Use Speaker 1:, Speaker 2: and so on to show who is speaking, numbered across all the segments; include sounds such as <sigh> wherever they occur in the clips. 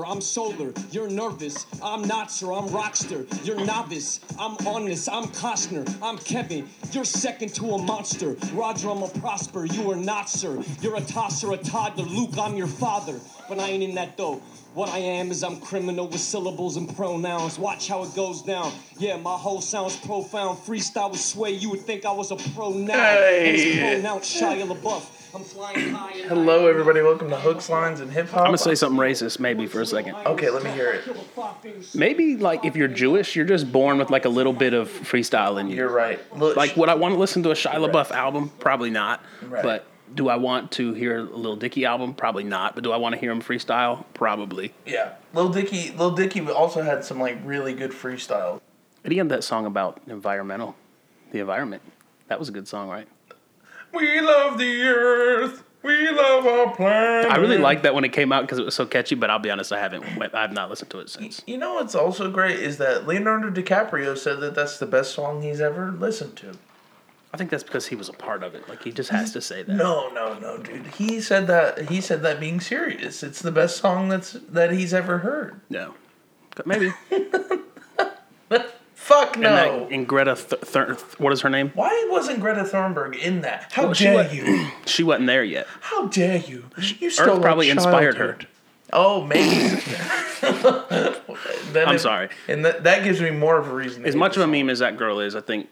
Speaker 1: I'm solar, you're nervous. I'm not, sir, I'm rockster. You're novice. I'm honest, I'm Costner. I'm Kevin. You're second to a monster. Roger, I'm a prosper. You are not, sir. You're a tosser, a toddler. Luke, I'm your father. But I ain't in that though. What I am is I'm criminal with syllables and pronouns. Watch how it goes down. Yeah, my whole sounds profound. Freestyle with sway. You would think I was a pro now.
Speaker 2: Hey.
Speaker 1: And it's pronounced Shia LaBeouf. I'm flying high.
Speaker 2: Hello, everybody. Welcome to Hooks, Lines, and Hip Hop.
Speaker 3: I'm gonna say something racist, maybe for a second.
Speaker 2: Okay, let me hear it.
Speaker 3: Maybe like if you're Jewish, you're just born with like a little bit of freestyle in you.
Speaker 2: You're right. Look,
Speaker 3: Like, would I want to listen to a Shia LaBeouf album? Probably not.
Speaker 2: Right.
Speaker 3: But do I want to hear a Lil Dicky album? Probably not. But do I want to hear him freestyle? Probably.
Speaker 2: yeah, Lil Dicky. Lil Dicky also had some like really good freestyle.
Speaker 3: And he had that song about environmental, the environment. That was a good song, right?
Speaker 2: We love the earth. We love our planet.
Speaker 3: I really liked that when it came out because it was so catchy. But I'll be honest, I haven't. went- I've not listened to it since.
Speaker 2: You know what's also great is that Leonardo DiCaprio said that that's the best song he's ever listened to.
Speaker 3: I think that's because he was a part of it. Like he just has to say that.
Speaker 2: No, no, no, dude. He said that. He said that being serious. It's the best song that's that he's ever heard.
Speaker 3: No. Maybe. <laughs>
Speaker 2: Fuck
Speaker 3: And,
Speaker 2: no.
Speaker 3: that, and Greta, th- Thur- what is her name?
Speaker 2: Why wasn't Greta Thunberg in that? How
Speaker 3: Well, she
Speaker 2: dare
Speaker 3: wa-
Speaker 2: you? <clears throat>
Speaker 3: She wasn't there yet.
Speaker 2: How dare you? You stole our
Speaker 3: probably inspired her.
Speaker 2: Oh, maybe. <laughs> <laughs>
Speaker 3: I'm
Speaker 2: it-
Speaker 3: sorry.
Speaker 2: And that, that gives me more of a reason.
Speaker 3: As much of a meme as that girl is, I think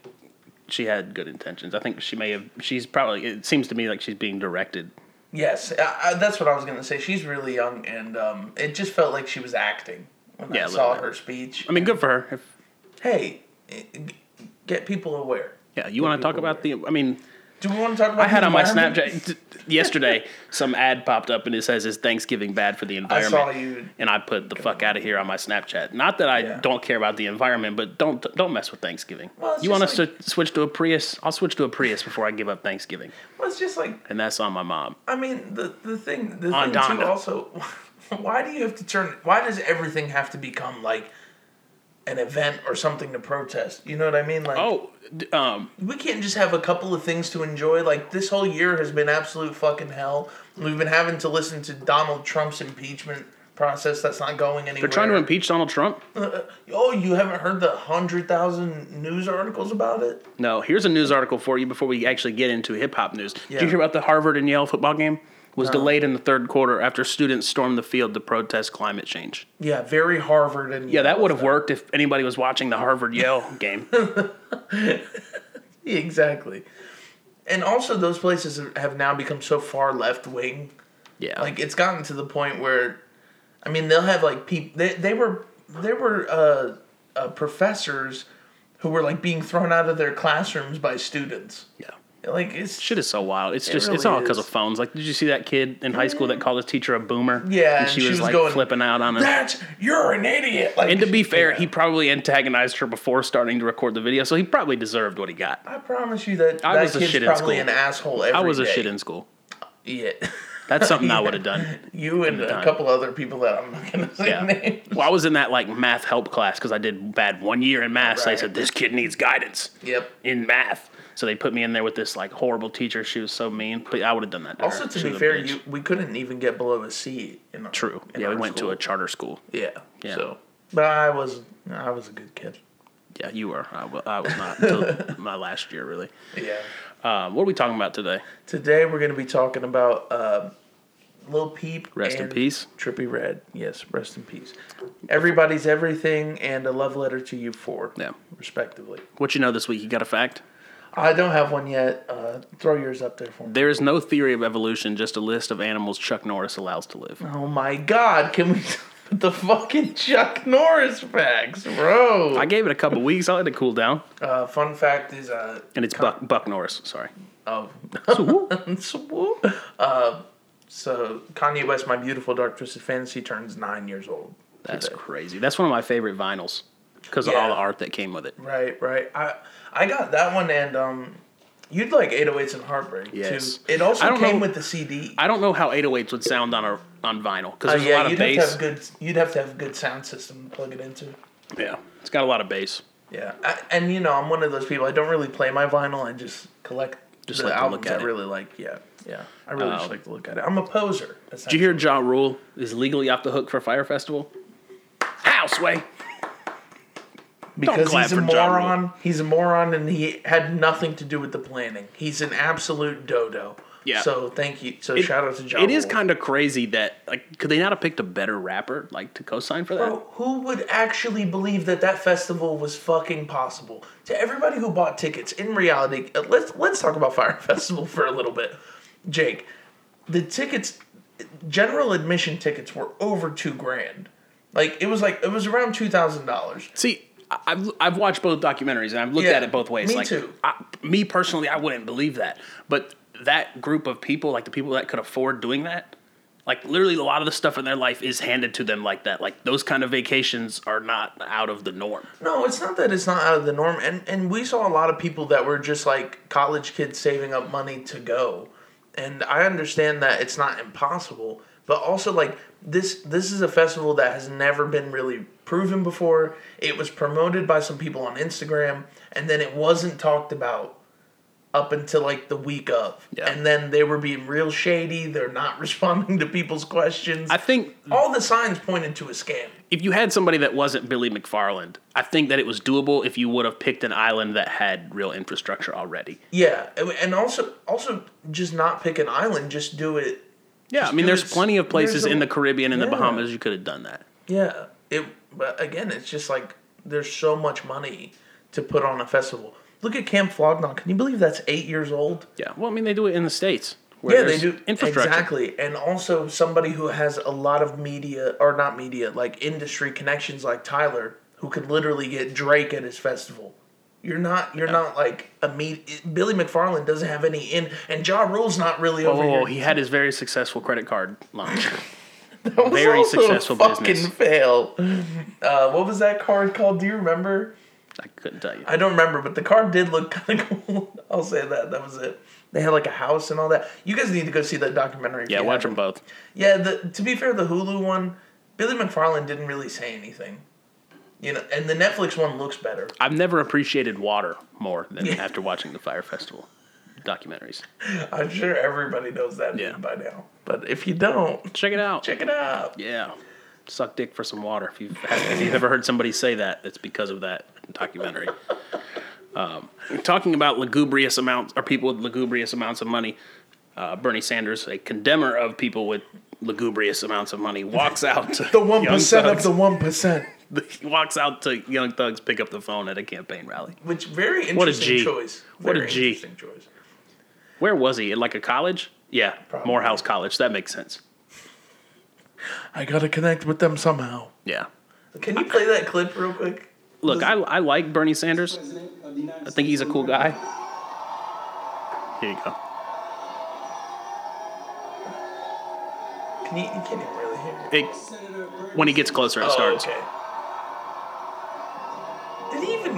Speaker 3: she had good intentions. I think she may have. She's probably. It seems to me like she's being directed.
Speaker 2: Yes, I, I, that's what I was gonna say. She's really young, and um, it just felt like she was acting when
Speaker 3: Yeah,
Speaker 2: I
Speaker 3: a
Speaker 2: saw
Speaker 3: bit.
Speaker 2: her speech.
Speaker 3: I mean, good for her. If,
Speaker 2: hey, eh, get people aware.
Speaker 3: yeah, you want to talk about the? I mean,
Speaker 2: Do we want to talk about?
Speaker 3: I had on my? Snapchat yesterday some ad popped up and it says, "Is Thanksgiving bad for the environment?"
Speaker 2: I
Speaker 3: environment?"
Speaker 2: saw you.
Speaker 3: And I put the fuck out of here on my Snapchat. Not that I
Speaker 2: Yeah.
Speaker 3: don't care about the environment, but don't don't mess with Thanksgiving.
Speaker 2: Well,
Speaker 3: you want
Speaker 2: just
Speaker 3: us to switch to a Prius? I'll switch to a Prius before I give up Thanksgiving,
Speaker 2: Well, it's just like
Speaker 3: and that's on my mom.
Speaker 2: I mean the the thing the
Speaker 3: On
Speaker 2: thing too also. <laughs> Why do you have to turn? Why does everything have to become like an event or something to protest? You know what I mean? Like,
Speaker 3: Oh, um,
Speaker 2: we can't just have a couple of things to enjoy. Like this whole year has been absolute fucking hell. We've been having to listen to Donald Trump's impeachment process that's not going anywhere.
Speaker 3: they're trying to impeach Donald Trump. <laughs>
Speaker 2: Oh, you haven't heard the hundred thousand news articles about it?
Speaker 3: No, here's a news article for you before we actually get into hip hop news. Did you hear about the Harvard and Yale football game? Was delayed in the third quarter after students stormed the field to protest climate change.
Speaker 2: Yeah, very Harvard and
Speaker 3: Yeah, that would have worked if anybody was watching the Harvard Yale <laughs> game. <laughs>
Speaker 2: exactly. And also, those places have now become so far left wing.
Speaker 3: Yeah,
Speaker 2: Like it's gotten to the point where, I mean, they'll have like people. They they were there were uh, uh, professors who were like being thrown out of their classrooms by students.
Speaker 3: yeah.
Speaker 2: Like it's
Speaker 3: Shit is so wild. It's
Speaker 2: It
Speaker 3: just it's all because of phones. Like, did you see that kid in high school that mm-hmm. called his teacher a boomer?
Speaker 2: Yeah,
Speaker 3: and she, was, like
Speaker 2: going,
Speaker 3: flipping out on him.
Speaker 2: That's you're an idiot. Like,
Speaker 3: And to be fair,
Speaker 2: yeah.
Speaker 3: he probably antagonized her before starting to record the video, so he probably deserved what he got.
Speaker 2: I promise you that
Speaker 3: I
Speaker 2: that
Speaker 3: was a
Speaker 2: kid's
Speaker 3: shit in school.
Speaker 2: an asshole every
Speaker 3: I was a
Speaker 2: day.
Speaker 3: shit in school.
Speaker 2: Yeah.
Speaker 3: That's something I would have done. <laughs>
Speaker 2: you and a
Speaker 3: time.
Speaker 2: couple other people that I'm not gonna say
Speaker 3: Yeah. <laughs>
Speaker 2: names.
Speaker 3: Well, I was in that like math help class because I did bad one year in math. So they
Speaker 2: Right.
Speaker 3: said this kid needs guidance
Speaker 2: Yep.
Speaker 3: in math. So they put me in there with this like horrible teacher. She was so mean, but I would have done that. To
Speaker 2: Also,
Speaker 3: her.
Speaker 2: to
Speaker 3: She
Speaker 2: be fair, you we couldn't even get below a C. In our,
Speaker 3: true.
Speaker 2: in
Speaker 3: Yeah, we went
Speaker 2: school.
Speaker 3: to a charter school.
Speaker 2: Yeah.
Speaker 3: Yeah.
Speaker 2: So, but I was I was a good kid.
Speaker 3: Yeah, you were. I, I was not until <laughs> my last year really.
Speaker 2: Yeah.
Speaker 3: Um, what are we talking about today?
Speaker 2: Today we're going to be talking about uh, Lil Peep.
Speaker 3: Rest in peace.
Speaker 2: Trippie Redd. Yes, rest in peace. Everybody's everything and a love letter to you four.
Speaker 3: Yeah.
Speaker 2: Respectively.
Speaker 3: What you know this week? You got a fact?
Speaker 2: I don't have one yet. Uh, throw yours up there for me.
Speaker 3: There is no theory of evolution, just a list of animals Chuck Norris allows to live.
Speaker 2: Oh my God! Can we <laughs> put the fucking Chuck Norris facts, bro?
Speaker 3: I gave it a couple weeks. I let it cool down,
Speaker 2: uh, fun fact is uh
Speaker 3: and it's Buck Buck Norris. Sorry.
Speaker 2: oh <laughs> uh, so Kanye West, My Beautiful Dark Twisted Fantasy turns nine years old.
Speaker 3: That's
Speaker 2: today.
Speaker 3: crazy. That's one of my favorite vinyls because of all the art that came with it.
Speaker 2: Right, right. I I got that one and um, you'd like 808s and Heartbreak
Speaker 3: Yes.
Speaker 2: too. It also
Speaker 3: I don't
Speaker 2: came
Speaker 3: know-
Speaker 2: with the CD.
Speaker 3: I don't know how 808s would sound on a on vinyl because
Speaker 2: Uh,
Speaker 3: there's a
Speaker 2: yeah,
Speaker 3: lot of
Speaker 2: you'd
Speaker 3: bass.
Speaker 2: have to have good. You'd have to have a good sound system to plug it into.
Speaker 3: yeah, it's got a lot of bass.
Speaker 2: Yeah, I, and you know I'm one of those people. I don't really play my vinyl. I just collect
Speaker 3: Just
Speaker 2: the
Speaker 3: like
Speaker 2: albums
Speaker 3: look at
Speaker 2: I
Speaker 3: it.
Speaker 2: really like. Yeah. Yeah, I really just like to look at it. I'm a poser.
Speaker 3: Did you hear Ja Rule is legally off the hook for Fyre Festival? How, Sway?
Speaker 2: Because he's a
Speaker 3: for Ja Rule.
Speaker 2: moron. He's a moron, and he had nothing to do with the planning. He's an absolute dodo.
Speaker 3: Yeah.
Speaker 2: So thank you. So shout out to Ja.
Speaker 3: It is kind of crazy that like could they not have picked a better rapper like to co-sign for that?
Speaker 2: Bro, who would actually believe that that festival was fucking possible? To everybody who bought tickets, in reality, uh, let's let's talk about <laughs> Fyre Festival for a little bit. Jake, the tickets, general admission tickets were over two grand. Like it was like it was around two thousand dollars.
Speaker 3: See, I've I've watched both documentaries and I've looked
Speaker 2: Yeah,
Speaker 3: at it both ways.
Speaker 2: me
Speaker 3: like,
Speaker 2: too.
Speaker 3: I, me personally, I wouldn't believe that, but that group of people, like the people that could afford doing that, like literally a lot of the stuff in their life is handed to them like that. Like those kind of vacations are not out of the norm.
Speaker 2: No, it's not that it's not out of the norm, and and we saw a lot of people that were just like college kids saving up money to go, and I understand that it's not impossible, but also like this this is a festival that has never been really proven before. It was promoted by some people on Instagram, and then it wasn't talked about up until like the week of,
Speaker 3: Yeah.
Speaker 2: and then they were being real shady. They're not <laughs> responding to people's questions.
Speaker 3: I think
Speaker 2: all the signs pointed to a scam.
Speaker 3: if you had somebody that wasn't Billy McFarland, I think that it was doable if you would have picked an island that had real infrastructure already.
Speaker 2: Yeah, and also also just not pick an island, just do it.
Speaker 3: Yeah,
Speaker 2: Just
Speaker 3: I mean, there's
Speaker 2: it-
Speaker 3: plenty of places
Speaker 2: a-
Speaker 3: in the Caribbean and the Bahamas you could have done that.
Speaker 2: Yeah, it. But again, it's just like there's so much money to put on a festival. Look at Camp Flog Gnaw. Can you believe that's eight years old?
Speaker 3: Yeah, well, I mean, they do it in the states. where
Speaker 2: Yeah, they do
Speaker 3: infrastructure.
Speaker 2: exactly, and also somebody who has a lot of media or not media, like industry connections, like Tyler, who could literally get Drake at his festival. You're not. You're not like a meet. Billy McFarland doesn't have any in, and Ja Rule's not really over here.
Speaker 3: Oh, he had his very successful credit card launch. <laughs>
Speaker 2: That was
Speaker 3: very
Speaker 2: also a
Speaker 3: successful
Speaker 2: fucking
Speaker 3: business.
Speaker 2: fail. Uh, what was that card called? Do you remember?
Speaker 3: I couldn't tell you.
Speaker 2: I don't remember, but the card did look <laughs> kind of cool. I'll say that. That was it. They had like a house and all that. You guys need to go see that documentary.
Speaker 3: Yeah, watch them both.
Speaker 2: Yeah, the, to be fair, the Hulu one, Billy McFarland didn't really say anything. You know, and the Netflix one looks better.
Speaker 3: I've never appreciated water more than
Speaker 2: Yeah.
Speaker 3: after watching the Fyre Festival documentaries. <laughs>
Speaker 2: I'm sure everybody knows that
Speaker 3: Yeah.
Speaker 2: by now. But if you don't,
Speaker 3: Check it out.
Speaker 2: check it out.
Speaker 3: Yeah, suck dick for some water. If you've if you've ever heard somebody say that, it's because of that documentary. Um, talking about lugubrious amounts or people with lugubrious amounts of money, uh, Bernie Sanders, a condemner of people with lugubrious amounts of money, walks out to
Speaker 2: The one of the one percent.
Speaker 3: He walks out to Young Thugs pick up the phone at a campaign rally.
Speaker 2: Which very interesting
Speaker 3: What a G.
Speaker 2: choice.
Speaker 3: What a
Speaker 2: Very
Speaker 3: G.
Speaker 2: Interesting choice.
Speaker 3: Where was he? At like a college? Yeah,
Speaker 2: Probably.
Speaker 3: Morehouse College. That makes sense.
Speaker 2: I gotta connect with them somehow.
Speaker 3: Yeah.
Speaker 2: Can you play that clip real quick?
Speaker 3: Look, I, I like Bernie Sanders. I think he's a cool guy. Here you go.
Speaker 2: Can you, you can't even really hear it.
Speaker 3: It, when he gets closer, it
Speaker 2: Oh,
Speaker 3: starts.
Speaker 2: okay.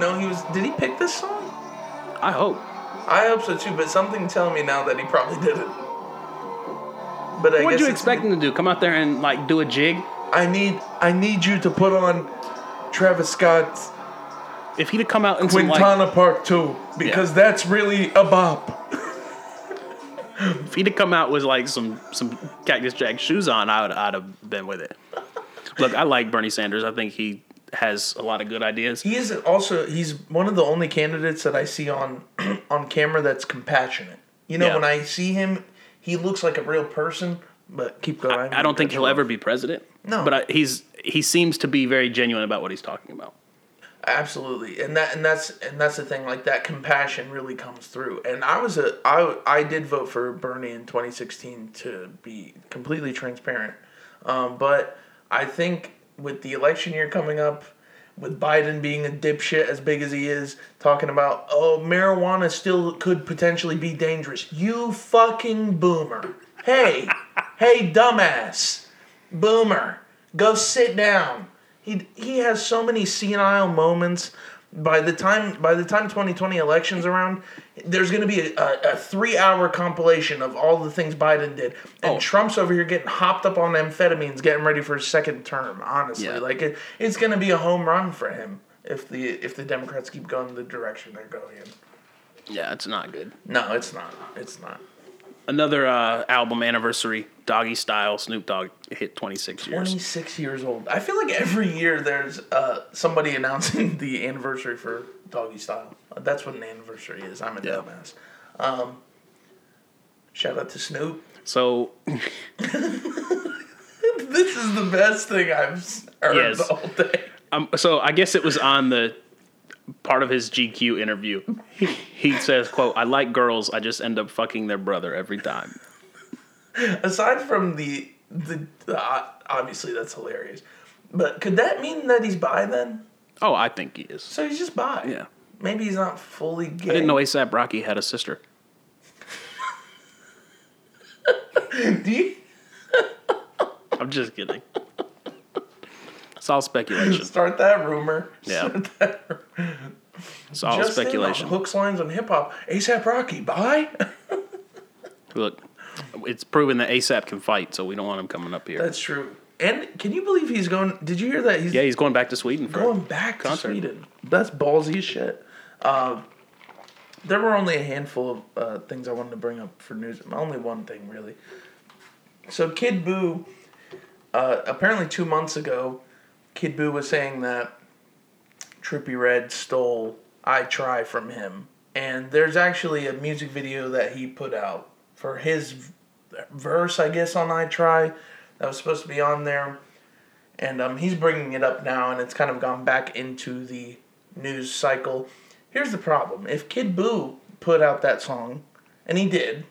Speaker 2: Know he was? Did he pick this song?
Speaker 3: I hope.
Speaker 2: I hope so too, but something telling me now that he probably didn't. But I
Speaker 3: What did you expect him to do? Come out there and like do a jig?
Speaker 2: I need I need you to put on Travis Scott's
Speaker 3: If he'd have come out in some like,
Speaker 2: Quintana Park 2 because that's really a bop.
Speaker 3: if he'd have come out with like some some Cactus Jack shoes on, I would I'd have been with it. Look, I like Bernie Sanders. I think he has a lot of good ideas.
Speaker 2: He is also he's one of the only candidates that I see on <clears throat> on camera that's compassionate. You know,
Speaker 3: Yeah.
Speaker 2: when I see him, he looks like a real person. But keep going.
Speaker 3: I don't think he'll ever be president.
Speaker 2: No.
Speaker 3: but I, he's he seems to be very genuine about what he's talking about.
Speaker 2: Absolutely, and that and that's and that's the thing. Like that compassion really comes through. And I was a I I did vote for Bernie in 2016 to be completely transparent. Um, but I think with the election year coming up, with Biden being a dipshit as big as he is, talking about oh marijuana still could potentially be dangerous. You fucking boomer. Hey, <laughs> hey, dumbass, boomer, go sit down. He he has so many senile moments. By the time by the time 2020 elections around, there's going to be a, a, a three hour compilation of all the things Biden did, and
Speaker 3: Oh.
Speaker 2: Trump's over here getting hopped up on amphetamines, getting ready for his second term. Honestly,
Speaker 3: Yeah.
Speaker 2: like it, it's going to be a home run for him if the if the Democrats keep going the direction they're going in.
Speaker 3: Yeah, it's not good.
Speaker 2: No, it's not. It's not.
Speaker 3: Another uh, album anniversary, Doggy Style, Snoop Dogg hit 26 years.
Speaker 2: 26 years old. I feel like every year there's uh, somebody announcing <laughs> the anniversary for Doggy Style. That's what an anniversary is. I'm a
Speaker 3: Yeah.
Speaker 2: dumbass. Um, shout out to Snoop.
Speaker 3: So <laughs>
Speaker 2: This is the best thing I've heard
Speaker 3: Yes.
Speaker 2: whole day.
Speaker 3: Um, so I guess it was on the part of his GQ interview. He, says, "quote I like girls. I just end up fucking their brother every time."
Speaker 2: Aside from the the, the uh, obviously that's hilarious, but could that mean that he's bi then?
Speaker 3: Oh, I think he is.
Speaker 2: So he's just bi.
Speaker 3: Yeah,
Speaker 2: Maybe he's not fully gay.
Speaker 3: I didn't know ASAP Rocky had a sister. <laughs>
Speaker 2: Do you
Speaker 3: I'm just kidding. <laughs> It's all speculation.
Speaker 2: start that rumor?
Speaker 3: Yeah.
Speaker 2: That rumor.
Speaker 3: It's all
Speaker 2: Just
Speaker 3: speculation.
Speaker 2: hooks, lines, on hip hop. ASAP Rocky, bye. <laughs>
Speaker 3: Look, it's proven that ASAP can fight, so we don't want him coming up here.
Speaker 2: That's true. And can you believe he's going? Did you hear that he's
Speaker 3: yeah, he's going back to Sweden for
Speaker 2: going back to
Speaker 3: concert.
Speaker 2: Sweden? That's ballsy as shit. Uh, there were only a handful of uh, things I wanted to bring up for news. Only one thing really. So Kid Buu, uh, apparently two months ago, Kid Buu was saying that Trippie Redd stole "I Try" from him, and there's actually a music video that he put out for his verse, I guess, on "I Try" that was supposed to be on there, and um, he's bringing it up now, and it's kind of gone back into the news cycle. Here's the problem: if Kid Buu put out that song, and he did,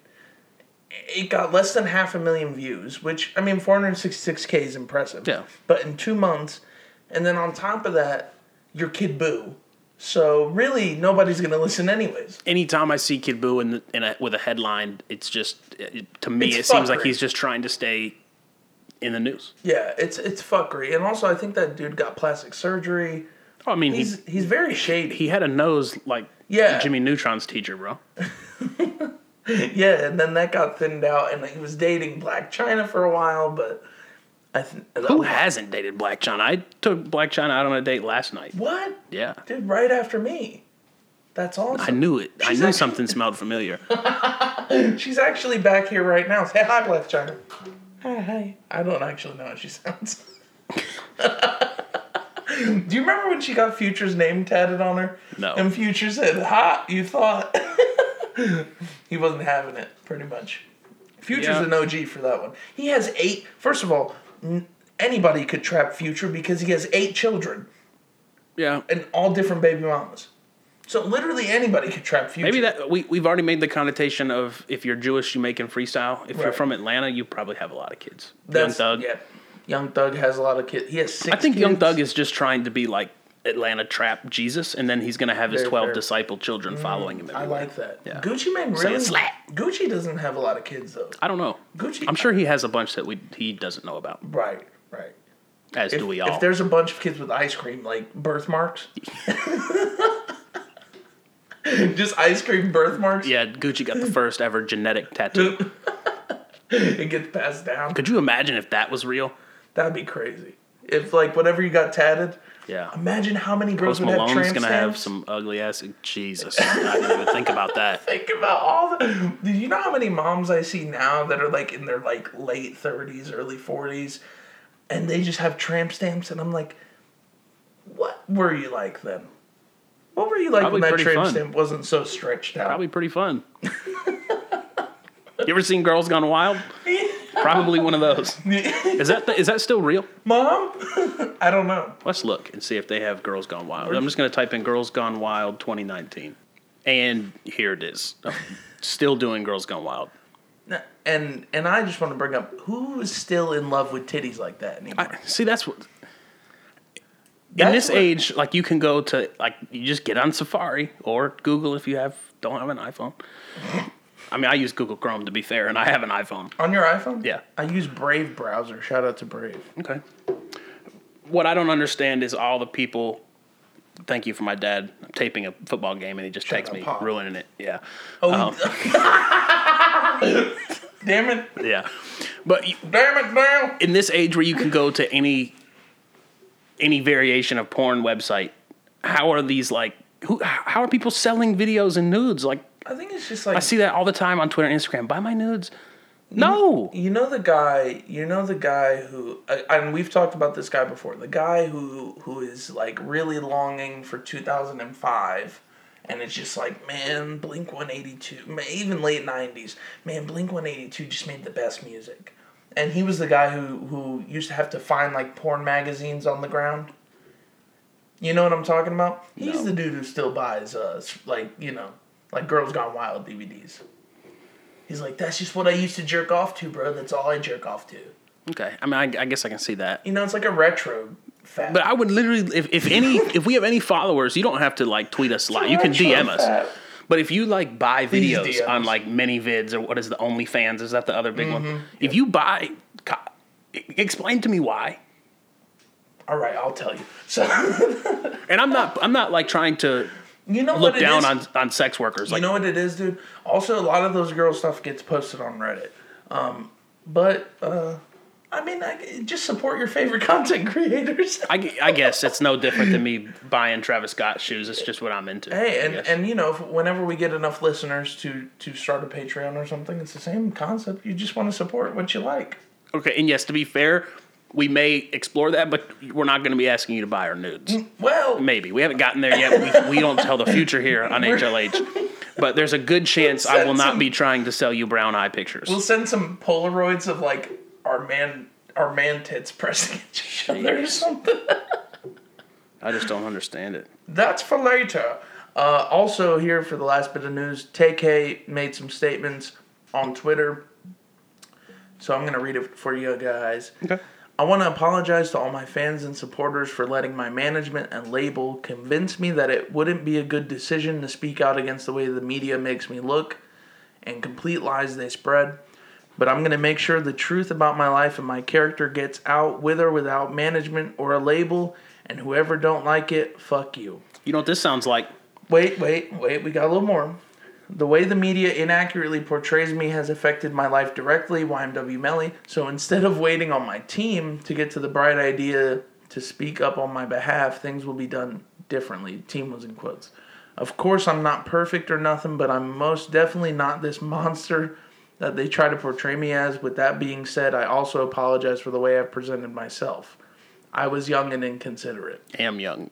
Speaker 2: it got less than half a million views, which I mean, 466k is impressive.
Speaker 3: Yeah.
Speaker 2: But in two months, and then on top of that, you're Kid Buu. So really, nobody's gonna listen anyways.
Speaker 3: anytime I see Kid Buu in, the, in a, with a headline, it's just it, to me
Speaker 2: It's
Speaker 3: it seems like he's just trying to stay in the news.
Speaker 2: Yeah, it's it's fuckery, and also I think that dude got plastic surgery.
Speaker 3: Oh, I mean,
Speaker 2: He's
Speaker 3: he
Speaker 2: he's very shady.
Speaker 3: he had a nose like
Speaker 2: Yeah.
Speaker 3: Jimmy Neutron's teacher, bro. <laughs>
Speaker 2: Yeah, and then that got thinned out, and he was dating Blac Chyna for a while, but I think
Speaker 3: Who hasn't dated Blac Chyna? I took Blac Chyna out on a date last night.
Speaker 2: what?
Speaker 3: Yeah,
Speaker 2: Dude, right after me. That's awesome.
Speaker 3: I knew it. I knew
Speaker 2: actually-
Speaker 3: something <laughs> smelled familiar.
Speaker 2: She's actually back here right now. Say hi, Blac Chyna. Hi, hi. I don't actually know how she sounds. <laughs> Do you remember when she got Future's name tatted on her?
Speaker 3: No.
Speaker 2: And Future said, "Hot, you thought." <laughs> he wasn't having it, pretty much. Future's
Speaker 3: Yeah.
Speaker 2: an OG for that one. He has eight. First of all, anybody could trap Future because he has eight children
Speaker 3: Yeah,
Speaker 2: and all different baby mamas. So literally anybody could trap Future.
Speaker 3: maybe that we we've already made the connotation of if you're Jewish, you make in freestyle. If you're from Atlanta, you probably have a lot of kids.
Speaker 2: That's,
Speaker 3: Young Thug.
Speaker 2: Yeah. Young Thug has a lot of kids. He has six.
Speaker 3: I think Young. Thug is just trying to be like Atlanta trap Jesus, and then he's gonna have his
Speaker 2: Very
Speaker 3: twelve
Speaker 2: fair.
Speaker 3: disciple children mm, following him.
Speaker 2: I
Speaker 3: Everywhere.
Speaker 2: like that.
Speaker 3: Yeah.
Speaker 2: Gucci Mane
Speaker 3: Say it
Speaker 2: really.
Speaker 3: slap.
Speaker 2: Gucci doesn't have a lot of kids though.
Speaker 3: I don't know.
Speaker 2: Gucci.
Speaker 3: I'm sure he has a bunch that we he doesn't know about,
Speaker 2: Right. Right.
Speaker 3: as do we all.
Speaker 2: if there's a bunch of kids with ice cream, like birthmarks. <laughs> Just ice cream birthmarks.
Speaker 3: yeah, Gucci got the first ever genetic tattoo. <laughs>
Speaker 2: it gets passed down.
Speaker 3: Could you imagine if that was real?
Speaker 2: That'd be crazy. If like whatever you got tatted,
Speaker 3: Yeah.
Speaker 2: imagine how many girls
Speaker 3: Post
Speaker 2: would have
Speaker 3: Malone's
Speaker 2: tramp
Speaker 3: gonna have some ugly ass. Jesus, I didn't even think about that. <laughs>
Speaker 2: Think about all the. Do you know how many moms I see now that are like in their like late thirties, early forties, and they just have tramp stamps, and I'm like, what were you like then? What were you like
Speaker 3: Probably
Speaker 2: when that tramp
Speaker 3: fun.
Speaker 2: stamp wasn't so stretched out?
Speaker 3: Probably pretty fun. <laughs> you ever seen Girls Gone Wild? Probably one of those. Is that is that still real?
Speaker 2: Mom, <laughs> I don't know.
Speaker 3: Let's look and see if they have Girls Gone Wild. I'm just going to type in Girls Gone Wild 2019. And here it is. Still doing Girls Gone Wild.
Speaker 2: And and I just want to bring up who is still in love with titties like that anymore.
Speaker 3: I, see, that's what. In this
Speaker 2: what-
Speaker 3: age, like you can go to like you just get on Safari or Google if you have don't have an iPhone. I mean, I use Google Chrome to be fair, and I have an iPhone.
Speaker 2: On your iPhone?
Speaker 3: Yeah.
Speaker 2: I use Brave browser. Shout out to Brave.
Speaker 3: Okay. What I don't understand is all the people. Thank you for my dad. I'm taping a football game and he just texts
Speaker 2: out,
Speaker 3: me,
Speaker 2: Pop.
Speaker 3: ruining it. Yeah.
Speaker 2: Oh, um, <laughs> damn it!
Speaker 3: Yeah. But you-
Speaker 2: Damn it! Now.
Speaker 3: in this age where you can go to any any variation of porn website, how are these like who how are people selling videos and nudes? Like
Speaker 2: I think it's just like
Speaker 3: I see that all the time on Twitter and Instagram. Buy my nudes. No.
Speaker 2: You know the guy. You know the guy who, uh, and we've talked about this guy before. The guy who who is like really longing for two thousand and five, and it's just like, man, Blink one eighty two, even late nineties, man, Blink one eighty two just made the best music, and he was the guy who who used to have to find like porn magazines on the ground. You know what I'm talking about? He's
Speaker 3: No.
Speaker 2: the dude who still buys uh like you know like Girls Gone Wild DVDs. He's like, that's just what I used to jerk off to, bro. That's all I jerk off to.
Speaker 3: Okay. I mean, I, I guess I can see that.
Speaker 2: You know, it's like a retro fat.
Speaker 3: But I would literally, if, if any, <laughs> if we have any followers, you don't have to like tweet us live. You can DM us.
Speaker 2: fat.
Speaker 3: But if you like buy
Speaker 2: Please
Speaker 3: videos
Speaker 2: DM
Speaker 3: on
Speaker 2: us.
Speaker 3: like mini vids or what is the OnlyFans? Is that the other big
Speaker 2: Mm-hmm.
Speaker 3: one? If you buy, co- explain to me why.
Speaker 2: All right, I'll tell you. So,
Speaker 3: And I'm not, I'm not like trying to
Speaker 2: you know
Speaker 3: look
Speaker 2: what
Speaker 3: down
Speaker 2: is?
Speaker 3: on on sex workers.
Speaker 2: You know what it is, dude? Also, a lot of those girl stuff gets posted on Reddit. Um, but, uh, I mean, I, just support your favorite <laughs> content creators.
Speaker 3: I, I guess it's no different than me buying Travis Scott shoes. It's just what I'm into.
Speaker 2: Hey, and, and you know, if, whenever we get enough listeners to to start a Patreon or something, it's the same concept. You just want to support what you like.
Speaker 3: okay, and yes, to be fair, we may explore that, but we're not going to be asking you to buy our nudes.
Speaker 2: Well,
Speaker 3: Maybe we haven't gotten there yet. We, we don't tell the future here on HLH, but there's a good chance I will not be trying to sell you brown eye pictures.
Speaker 2: We'll send some Polaroids of like our man our man tits pressing each other or something.
Speaker 3: I just don't understand it.
Speaker 2: That's for later. Uh, also, here for the last bit of news, Tay-K made some statements on Twitter. So I'm going to read it for you guys.
Speaker 3: Okay.
Speaker 2: I want to apologize to all my fans and supporters for letting my management and label convince me that it wouldn't be a good decision to speak out against the way the media makes me look and complete lies they spread. But I'm going to make sure the truth about my life and my character gets out with or without management or a label. And whoever don't like it, fuck you.
Speaker 3: You know what this sounds like?
Speaker 2: Wait, wait, wait. We got a little more. The way the media inaccurately portrays me has affected my life directly, YNW Melly. So instead of waiting on my team to get to the bright idea to speak up on my behalf, things will be done differently. Team was in quotes. Of course, I'm not perfect or nothing, but I'm most definitely not this monster that they try to portray me as. With that being said, I also apologize for the way I've presented myself. I was young and inconsiderate.
Speaker 3: Am young,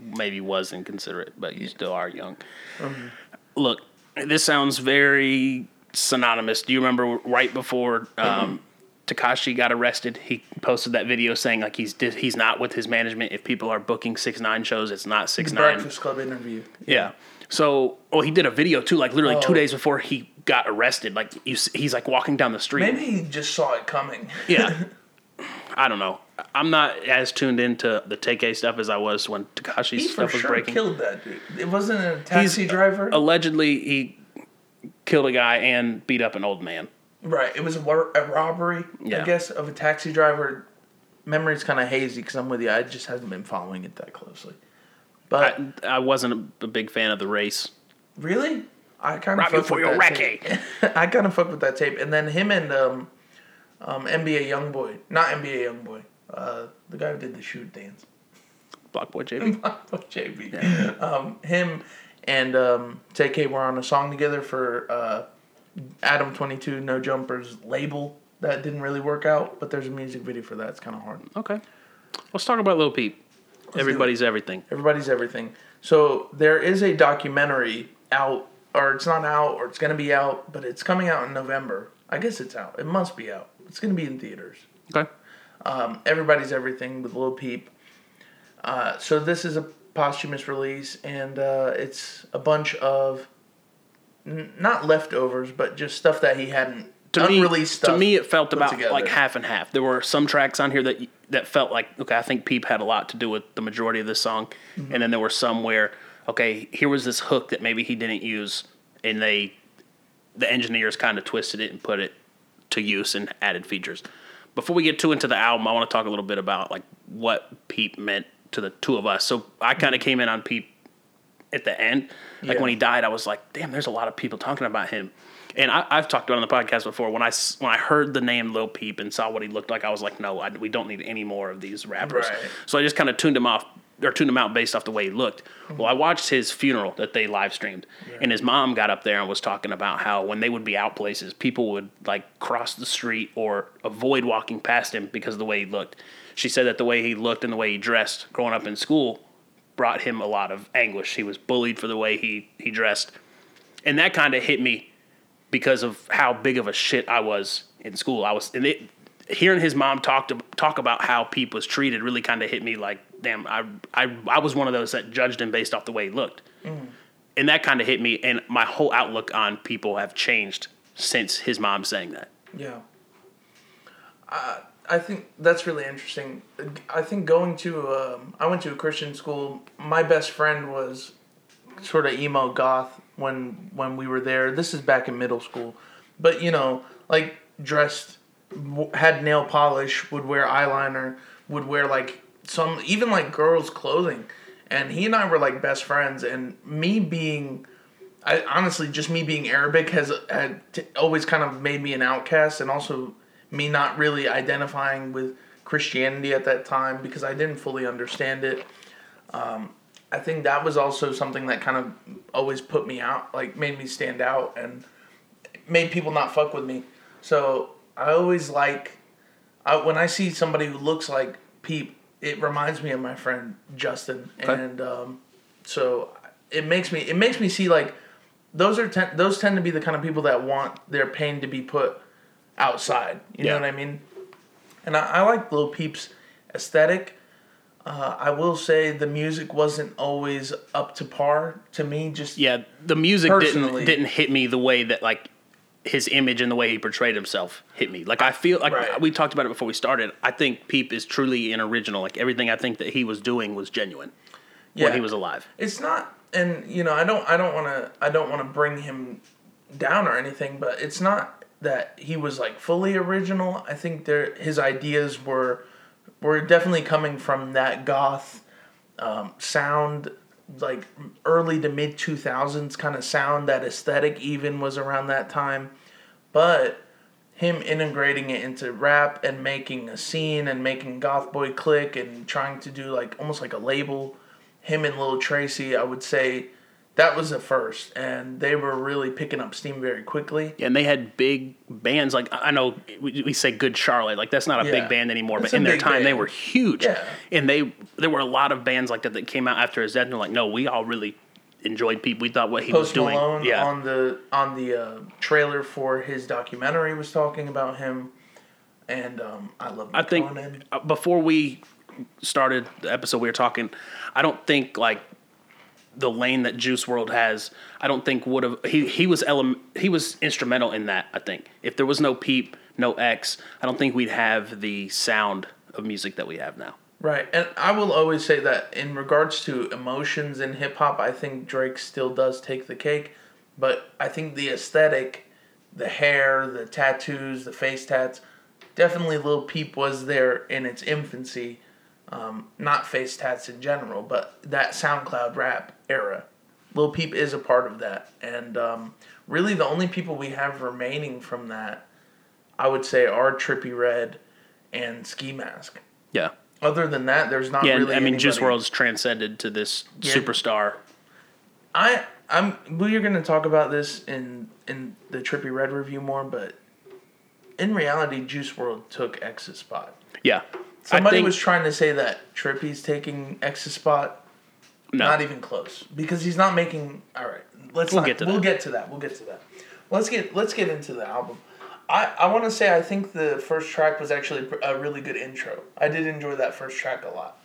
Speaker 3: maybe was inconsiderate, but you still are young.
Speaker 2: Mm-hmm.
Speaker 3: Look, this sounds very synonymous. Do you remember right before um, Tekashi got arrested? He posted that video saying like he's he's not with his management. If people are booking six nine shows, it's not six nine.
Speaker 2: Breakfast Club interview.
Speaker 3: Yeah. So, oh, he did a video too, like literally two days before he got arrested. Like you, he's like walking down the street.
Speaker 2: Maybe he just saw it coming.
Speaker 3: Yeah. <laughs> I don't know. I'm not as tuned into the Tay-K stuff as I was when Tekashi's
Speaker 2: He
Speaker 3: stuff was
Speaker 2: sure
Speaker 3: breaking.
Speaker 2: killed that dude. It wasn't a taxi driver.
Speaker 3: Allegedly, he killed a guy and beat up an old man.
Speaker 2: right. It was a, a robbery,
Speaker 3: Yeah.
Speaker 2: I guess, of a taxi driver. Memory's kind of hazy because I'm with you. I just haven't been following it that closely. But
Speaker 3: I, I wasn't a, big fan of the race.
Speaker 2: really, I kind of
Speaker 3: for
Speaker 2: with
Speaker 3: your
Speaker 2: that tape. <laughs> I kind of fuck with that tape. And then him and um, um, NBA YoungBoy, not NBA YoungBoy, uh, the guy who did the shoot dance.
Speaker 3: BlocBoy JB.
Speaker 2: Fuck <laughs> JB. Um, him and um, Tay-K were on a song together for uh, Adam Twenty Two No Jumpers label that didn't really work out, but there's a music video for that. It's kind of hard.
Speaker 3: Okay. Let's talk about Lil Peep. Everybody's everything.
Speaker 2: Everybody's everything. So there is a documentary out, or it's not out, or it's gonna be out, but it's coming out in November. I guess it's out. It must be out. It's gonna be in theaters.
Speaker 3: Okay.
Speaker 2: Um, Everybody's Everything with Lil Peep. Uh, so this is a posthumous release, and uh, it's a bunch of n- not leftovers, but just stuff that he hadn't
Speaker 3: To me, to me, it felt about
Speaker 2: together.
Speaker 3: like half and half. There were some tracks on here that that felt like okay, I think Peep had a lot to do with the majority of this song,
Speaker 2: Mm-hmm.
Speaker 3: and then there were some where okay, here was this hook that maybe he didn't use, and they the engineers kind of twisted it and put it to use and added features. Before we get too into the album, I want to talk a little bit about like what Peep meant to the two of us. So I kind of mm-hmm. came in on Peep at the end. Like
Speaker 2: Yeah.
Speaker 3: when he died, I was like, damn, there's a lot of people talking about him. And I, I've talked about it on the podcast before. When I when I heard the name Lil Peep and saw what he looked like, I was like, no, I, we don't need any more of these rappers.
Speaker 2: Right.
Speaker 3: So I just kind of tuned him off. Or tune him out based off the way he looked. Well, I watched his funeral that they live streamed, and his mom got up there and was talking about how when they would be out places, people would like cross the street or avoid walking past him because of the way he looked. She said that the way he looked and the way he dressed growing up in school brought him a lot of anguish. He was bullied for the way he he dressed, and that kind of hit me because of how big of a shit I was in school. I was and it, hearing his mom talk to talk about how Peep was treated really kind of hit me like, damn, I, I I was one of those that judged him based off the way he looked, and that kind of hit me. And my whole outlook on people have changed since his mom saying that.
Speaker 2: Yeah. Uh, I think that's really interesting. I think going to um, I went to a Christian school. My best friend was sort of emo goth when when we were there. This is back in middle school, but you know, like dressed, had nail polish, would wear eyeliner, would wear like some even like girls' clothing, and he and I were like best friends. And me being I honestly just me being Arabic has had t- always kind of made me an outcast, and also me not really identifying with Christianity at that time because I didn't fully understand it. Um, I think that was also something that kind of always put me out, like made me stand out and made people not fuck with me. So I always like I, when I see somebody who looks like Peep, it reminds me of my friend Justin, and um, so it makes me it makes me see like those are ten, those tend to be the kind of people that want their pain to be put outside. You
Speaker 3: Yeah.
Speaker 2: know what I mean? And I, I like Lil Peep's aesthetic. Uh, I will say the music wasn't always up to par to me. Just
Speaker 3: Yeah, the music
Speaker 2: Personally.
Speaker 3: didn't didn't hit me the way that like his image and the way he portrayed himself hit me. Like I feel like
Speaker 2: Right.
Speaker 3: we talked about it before we started. I think Peep is truly an original. Like everything I think that he was doing was genuine
Speaker 2: yeah,
Speaker 3: when he was alive.
Speaker 2: It's not, and you know, I don't, I don't want to, I don't want to bring him down or anything, but it's not that he was like fully original. I think there, his ideas were, were definitely coming from that goth um, sound, like early to mid two thousands kind of sound. That aesthetic even was around that time, but him integrating it into rap and making a scene and making GothBoiClique and trying to do like almost like a label. Him and Lil Tracy, I would say that was the first, and they were really picking up steam very quickly.
Speaker 3: Yeah, And they had big bands like I know we, we say Good Charlotte, like that's not a
Speaker 2: Yeah.
Speaker 3: big band anymore,
Speaker 2: It's
Speaker 3: but in their time they were huge.
Speaker 2: Yeah.
Speaker 3: And they there were a lot of bands like that that came out after his death and they're like, no, we all really enjoyed Peep. We thought what he was doing.
Speaker 2: Malone
Speaker 3: yeah.
Speaker 2: on the on the uh, trailer for his documentary was talking about him, and um, I love.
Speaker 3: I think
Speaker 2: Conan.
Speaker 3: uh, before we started the episode, we were talking. I don't think like the lane that Juice WRLD has. I don't think would have he he was ele- he was instrumental in that. I think if there was no Peep, no X, I don't think we'd have the sound of music that we have now.
Speaker 2: Right, and I will always say that in regards to emotions in hip hop, I think Drake still does take the cake, but I think the aesthetic, the hair, the tattoos, the face tats, definitely Lil Peep was there in its infancy. Um, not face tats in general, but that SoundCloud rap era. Lil Peep is a part of that, and um, really the only people we have remaining from that, I would say, are Trippie Redd and Ski Mask
Speaker 3: Yeah.
Speaker 2: other than that, there's not
Speaker 3: Yeah,
Speaker 2: really.
Speaker 3: I mean, Juice WRLD's transcended to this
Speaker 2: Yeah.
Speaker 3: superstar.
Speaker 2: I I'm we're gonna talk about this in in the Trippie Redd review more, but in reality, Juice WRLD took X's spot.
Speaker 3: Yeah,
Speaker 2: Somebody
Speaker 3: think,
Speaker 2: was trying to say that Trippie's taking X's spot.
Speaker 3: no.
Speaker 2: Not even close because he's not making. All right, let's
Speaker 3: We'll
Speaker 2: not,
Speaker 3: get to
Speaker 2: we'll
Speaker 3: that.
Speaker 2: get to that. We'll get to that. Let's get let's get into the album. I, I want to say I think the first track was actually a really good intro. I did enjoy that first track a lot.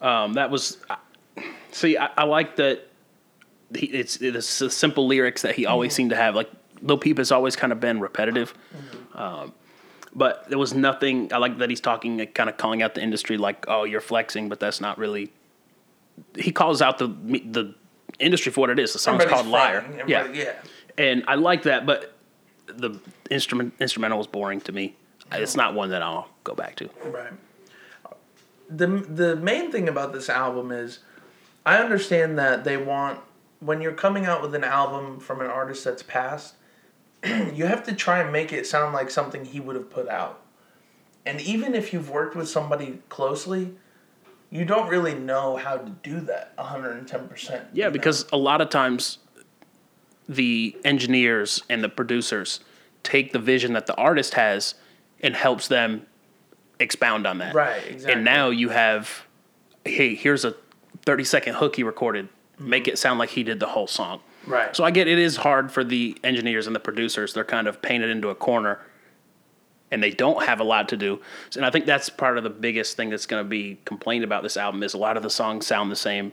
Speaker 3: Um, that was. See, I, I like that. He, it's it's the simple lyrics that he always seemed to have. Like Lil Peep has always kind of been repetitive, um, but there was nothing. I like that he's talking, kind of calling out the industry, like, "Oh, you're flexing," but that's not really. He calls out the the industry for what it is. The song's
Speaker 2: Everybody's
Speaker 3: called "Liar." Yeah,
Speaker 2: yeah.
Speaker 3: and I like that, but the instrument instrumental was boring to me. It's not one that I'll go back to.
Speaker 2: Right. The the main thing about this album is I understand that they want when you're coming out with an album from an artist that's passed, you have to try and make it sound like something he would have put out. And even if you've worked with somebody closely, you don't really know how to do that 110%.
Speaker 3: Yeah, because a lot of times the engineers and the producers take the vision that the artist has and helps them expound on that.
Speaker 2: Right, exactly.
Speaker 3: And now you have, hey, here's a 30 second hook he recorded. Make mm-hmm. it sound like he did the whole song.
Speaker 2: Right.
Speaker 3: So I get it is hard for the engineers and the producers. They're kind of painted into a corner and they don't have a lot to do. And I think that's part of the biggest thing that's going to be complained about this album is a lot of the songs sound the same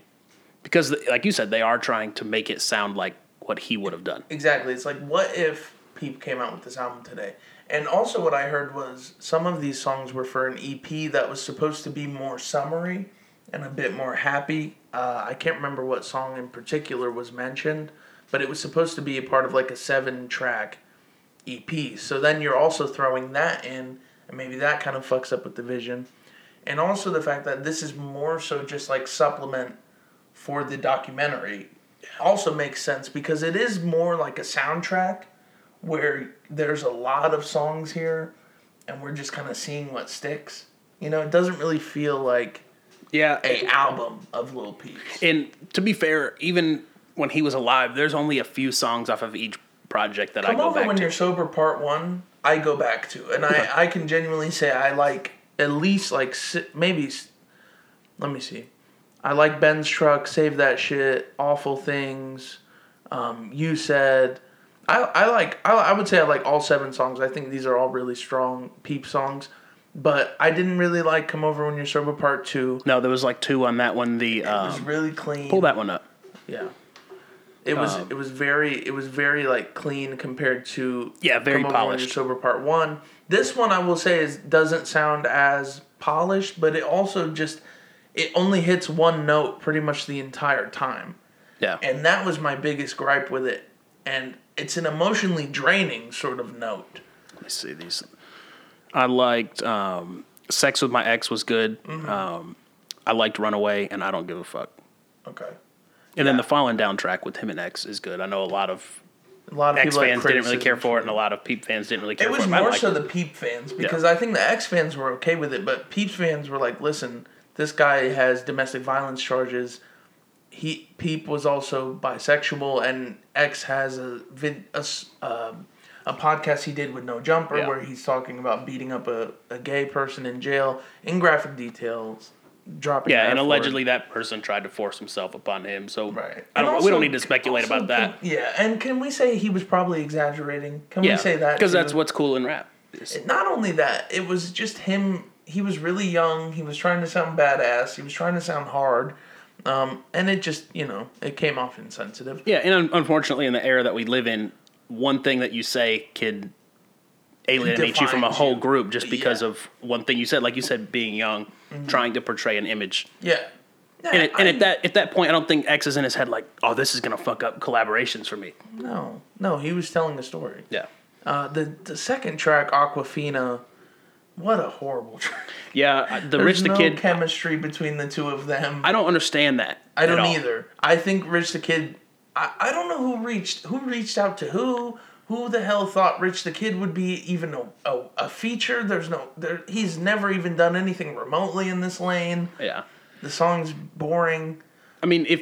Speaker 3: because like you said they are trying to make it sound like what he would have done.
Speaker 2: Exactly. It's like, what if Peep came out with this album today? And also, what I heard was some of these songs were for an EP that was supposed to be more summery and a bit more happy. Uh, I can't remember what song in particular was mentioned, but it was supposed to be a part of like a seven track EP. So then you're also throwing that in, and maybe that kind of fucks up with the vision. And also the fact that this is more so just like supplement for the documentary also makes sense because it is more like a soundtrack where there's a lot of songs here and we're just kind of seeing what sticks. You know, it doesn't really feel like
Speaker 3: Yeah.
Speaker 2: a album of Lil Peep.
Speaker 3: And to be fair, even when he was alive, there's only a few songs off of each project that I
Speaker 2: Come
Speaker 3: go
Speaker 2: over
Speaker 3: back
Speaker 2: when
Speaker 3: to.
Speaker 2: you're sober, part one. I go back to, and I I can genuinely say I like at least like maybe. Let me see. I like Benz truck, save that shit, awful things. Um, you said. I, I like I, I would say I like all seven songs. I think these are all really strong peep songs, but I didn't really like "Come Over When You're Sober" Part Two.
Speaker 3: No, there was like two on that one. The
Speaker 2: It was
Speaker 3: um,
Speaker 2: really clean.
Speaker 3: pull that one up.
Speaker 2: Yeah. It was
Speaker 3: Um,
Speaker 2: it was very it was very like clean compared to
Speaker 3: Yeah, very polished.
Speaker 2: Sober Part One. This one I will say is doesn't sound as polished, but it also just it only hits one note pretty much the entire time,
Speaker 3: Yeah.
Speaker 2: and that was my biggest gripe with it. And it's an emotionally draining sort of note.
Speaker 3: Let me see these. I liked um, "Sex with My Ex" was good.
Speaker 2: Mm-hmm.
Speaker 3: Um, I liked "Runaway" and "I Don't Give a Fuck."
Speaker 2: Okay.
Speaker 3: And then the Falling Down track with him and X is good. I know a lot of
Speaker 2: A lot of
Speaker 3: X
Speaker 2: people
Speaker 3: fans didn't really care for it, and a lot of Peep fans didn't really care
Speaker 2: It
Speaker 3: for
Speaker 2: was
Speaker 3: it. but I
Speaker 2: more
Speaker 3: liked
Speaker 2: so
Speaker 3: it.
Speaker 2: the Peep fans because I think the X fans were okay with it, but Peep fans were like, "Listen, this guy has domestic violence charges. He Peep was also bisexual, and X has a vid a, s- um, a podcast he did with No Jumper
Speaker 3: Yeah.
Speaker 2: where he's talking about beating up a, a gay person in jail in graphic details, dropping
Speaker 3: Yeah, and allegedly that person tried to force himself upon him. So
Speaker 2: Right.
Speaker 3: I don't.
Speaker 2: And
Speaker 3: we don't need to speculate about that.
Speaker 2: can- yeah, and can we say he was probably exaggerating? Can
Speaker 3: Yeah,
Speaker 2: we say that?
Speaker 3: because that's what's cool in rap.
Speaker 2: not only that, it was just him. He was really young. He was trying to sound badass. He was trying to sound hard, um, and it just you know it came off insensitive.
Speaker 3: Yeah, and un- unfortunately, in the era that we live in, one thing that you say can alienate you from a whole
Speaker 2: you.
Speaker 3: group just because
Speaker 2: Yeah.
Speaker 3: of one thing you said. Like you said, being young, trying to portray an image.
Speaker 2: Yeah, yeah
Speaker 3: And, it, and
Speaker 2: I-
Speaker 3: at that at that point, I don't think X is in his head like, oh, this is gonna fuck up collaborations for me.
Speaker 2: no, no, he was telling a story.
Speaker 3: Yeah,
Speaker 2: Uh, the the second track, Aquafina, what a horrible track.
Speaker 3: yeah. The
Speaker 2: There's
Speaker 3: Rich the
Speaker 2: no
Speaker 3: Kid,
Speaker 2: chemistry between the two of them.
Speaker 3: I don't understand that.
Speaker 2: I don't either. I think Rich the Kid. I, I don't know who reached who reached out to who. Who the hell thought Rich the Kid would be even a, a, a feature? There's no there. He's never even done anything remotely in this lane.
Speaker 3: Yeah,
Speaker 2: The song's boring.
Speaker 3: I mean, if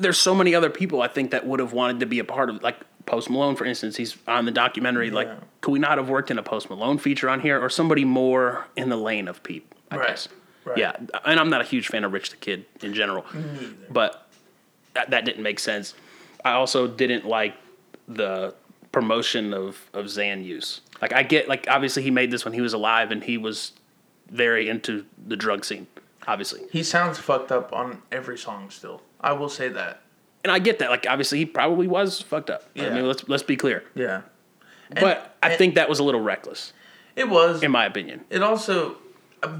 Speaker 3: there's so many other people, I think that would have wanted to be a part of like. Post Malone, for instance, he's on the documentary. Like, could we not have worked in a Post Malone feature on here, or somebody more in the lane of Peep? I
Speaker 2: Right,
Speaker 3: guess.
Speaker 2: right.
Speaker 3: Yeah, and I'm not a huge fan of Rich the Kid in general, but that, that didn't make sense. I also didn't like the promotion of of Xan use. Like, I get like obviously he made this when he was alive, and he was very into the drug scene, obviously.
Speaker 2: He sounds fucked up on every song still. I will say that.
Speaker 3: and I get that. Like, obviously, he probably was fucked up.
Speaker 2: Yeah.
Speaker 3: I mean, let's let's be clear.
Speaker 2: Yeah.
Speaker 3: but I
Speaker 2: and-
Speaker 3: think that was a little reckless,
Speaker 2: It was.
Speaker 3: in my opinion.
Speaker 2: It also,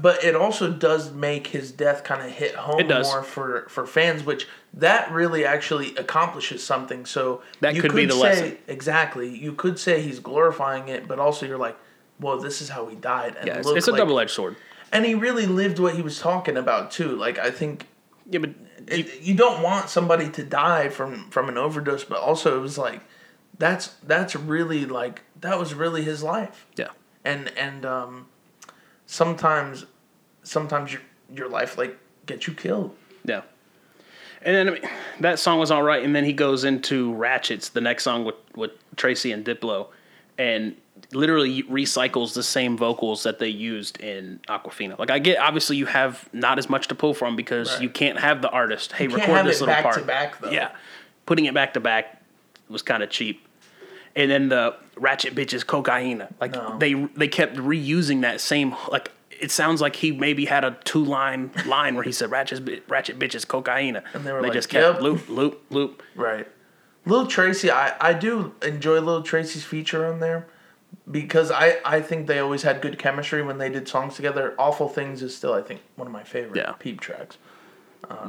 Speaker 2: but it also does make his death kind of hit home more for for fans, which that really actually accomplishes something. So
Speaker 3: That
Speaker 2: you
Speaker 3: could be the
Speaker 2: say,
Speaker 3: lesson.
Speaker 2: Exactly, you could say he's glorifying it, but also you're like, well, this is how he died, and
Speaker 3: Yeah, it's, it's a
Speaker 2: like-
Speaker 3: double edged sword.
Speaker 2: And he really lived what he was talking about too. Like I think
Speaker 3: Yeah, but
Speaker 2: it, you don't want somebody to die from from an overdose, but also it was like that's that's really like that was really his life
Speaker 3: yeah,
Speaker 2: and and um, sometimes sometimes you your life like get you killed.
Speaker 3: Yeah. And then I mean, that song was all right, and then he goes into Ratchets, the next song with with Tracy and Diplo, and literally recycles the same vocals that they used in Aquafina. Like I get, obviously you have not as much to pull from because
Speaker 2: Right.
Speaker 3: you can't have the artist. Hey, record this
Speaker 2: it
Speaker 3: little
Speaker 2: back
Speaker 3: part.
Speaker 2: to back, though.
Speaker 3: Yeah, putting it back to back was kind of cheap. And then the Ratchet bitches cocaine. Like
Speaker 2: No.
Speaker 3: they they kept reusing that same like. It sounds like he maybe had a two line <laughs> line where he said ratchet, ratchet bitches cocaine, and
Speaker 2: they were like,
Speaker 3: just kept
Speaker 2: "Yep."
Speaker 3: loop loop loop.
Speaker 2: Right. Little Tracy, I, I do enjoy Little Tracy's feature on there because I, I think they always had good chemistry when they did songs together. Awful Things is still, I think, one of my favorite
Speaker 3: Yeah.
Speaker 2: peep tracks.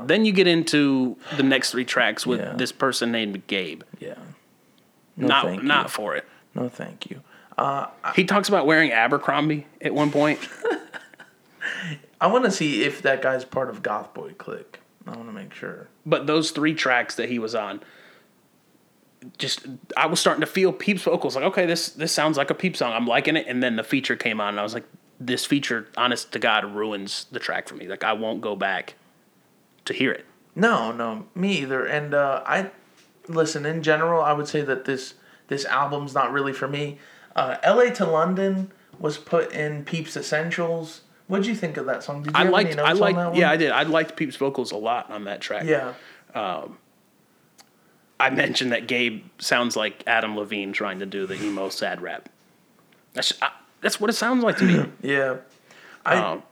Speaker 3: Then you get into the next three tracks with
Speaker 2: Yeah.
Speaker 3: this person named Gabe.
Speaker 2: Yeah. No,
Speaker 3: not
Speaker 2: thank
Speaker 3: not for it.
Speaker 2: No, thank you.
Speaker 3: He talks about wearing Abercrombie at one point. <laughs>
Speaker 2: I want to see if that guy's part of GothBoiClique. I want to make sure.
Speaker 3: but those three tracks that he was on, just I was starting to feel Peep's vocals. Like, okay, this this sounds like a Peep song. I'm liking it. And then the feature came on, and I was like, this feature, honest to God, ruins the track for me. Like, I won't go back to hear it.
Speaker 2: No, no, me either. And uh, I listen. In general, I would say that this this album's not really for me. Uh, L.A. to London was put in Peeps Essentials. What'd you think of that song? Did you
Speaker 3: I
Speaker 2: have
Speaker 3: liked,
Speaker 2: any notes
Speaker 3: I
Speaker 2: on
Speaker 3: liked,
Speaker 2: that one?
Speaker 3: yeah, I did. I liked Peep's vocals a lot on that track.
Speaker 2: yeah.
Speaker 3: Um, I mentioned that Gabe sounds like Adam Levine trying to do the emo sad rap. That's I, that's what it sounds like to me. <clears throat>
Speaker 2: Yeah. I,
Speaker 3: Um,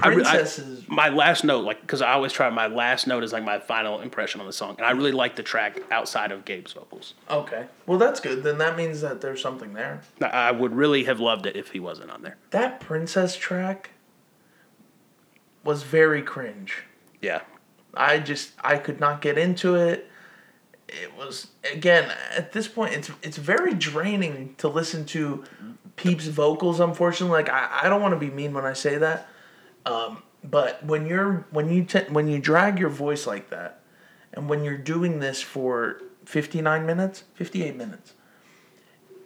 Speaker 3: I re- I-
Speaker 2: Princesses.
Speaker 3: my last note, like, because I always try my last note is like my final impression on the song, and I really like the track outside of Gabe's vocals.
Speaker 2: okay. Well, that's good. Then that means that there's something there.
Speaker 3: I- I would really have loved it if he wasn't on there.
Speaker 2: That Princess track was very cringe.
Speaker 3: Yeah,
Speaker 2: I just I could not get into it. It was again at this point it's it's very draining to listen to Peep's vocals. Unfortunately, like I, I don't want to be mean when I say that, um, but when you're when you te- when you drag your voice like that, and when you're doing this for fifty nine minutes, fifty eight minutes,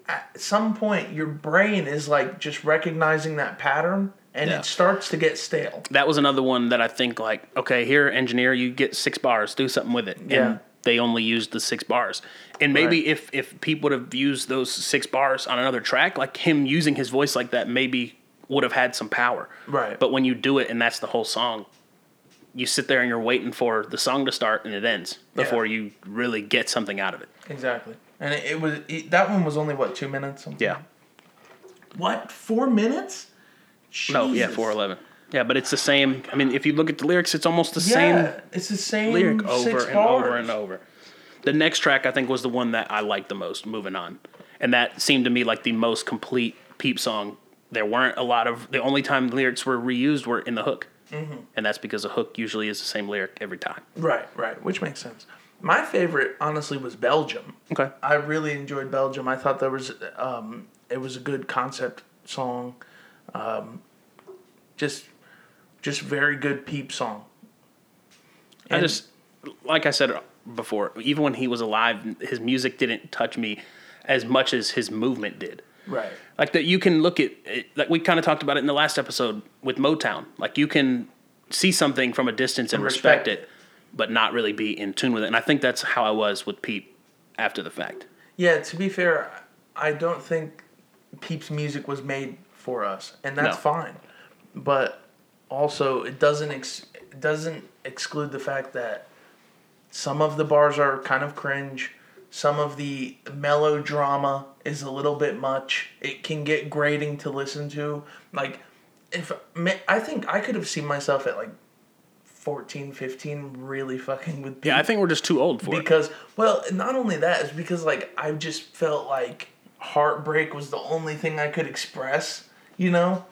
Speaker 2: at some point your brain is like just recognizing that pattern, and
Speaker 3: Yeah.
Speaker 2: it starts to get stale.
Speaker 3: that was another one that I think like, okay, here, engineer, you get six bars, do something with it.
Speaker 2: Yeah.
Speaker 3: And they only used the six bars. And maybe
Speaker 2: Right.
Speaker 3: if if Peep would have used those six bars on another track, like him using his voice like that, maybe would have had some power.
Speaker 2: Right.
Speaker 3: But when you do it and that's the whole song, you sit there and you're waiting for the song to start and it ends before you really get something out of it.
Speaker 2: Exactly. And it, it was it, that one was only what two minutes. Something?
Speaker 3: Yeah.
Speaker 2: What four minutes?
Speaker 3: No, yeah, four eleven. Yeah, but it's the same. I mean, if you look at the lyrics, it's almost the
Speaker 2: Yeah,
Speaker 3: same
Speaker 2: it's the same
Speaker 3: lyric over
Speaker 2: six
Speaker 3: and
Speaker 2: bars.
Speaker 3: over and over. The next track I think was the one that I liked the most. Moving on, and that seemed to me like the most complete Peep song. There weren't a lot of the only time lyrics were reused were in the hook,
Speaker 2: Mm-hmm.
Speaker 3: and that's because a hook usually is the same lyric every time.
Speaker 2: Right, right, which makes sense. My favorite, honestly, was Belgium.
Speaker 3: Okay,
Speaker 2: I really enjoyed Belgium. I thought there was um, it was a good concept song, um, just just very good peep song.
Speaker 3: I just like I said before, even when he was alive, his music didn't touch me as much as his movement did.
Speaker 2: right.
Speaker 3: Like that you can look at it, like we kind of talked about it in the last episode with motown like you can see something from a distance and,
Speaker 2: And
Speaker 3: respect,
Speaker 2: respect
Speaker 3: it but not really be in tune with it and i think that's how i was with peep after the fact
Speaker 2: Yeah, to be fair, I don't think Peep's music was made for us, and that's
Speaker 3: No.
Speaker 2: fine. But also, it doesn't ex- doesn't exclude the fact that some of the bars are kind of cringe. Some of the melodrama is a little bit much. It can get grating to listen to. Like, if I think I could have seen myself at like 14, 15 really fucking with Peep
Speaker 3: yeah i think we're just too old for it.
Speaker 2: Because well not only that is because like i just felt like heartbreak was the only thing i could express you know?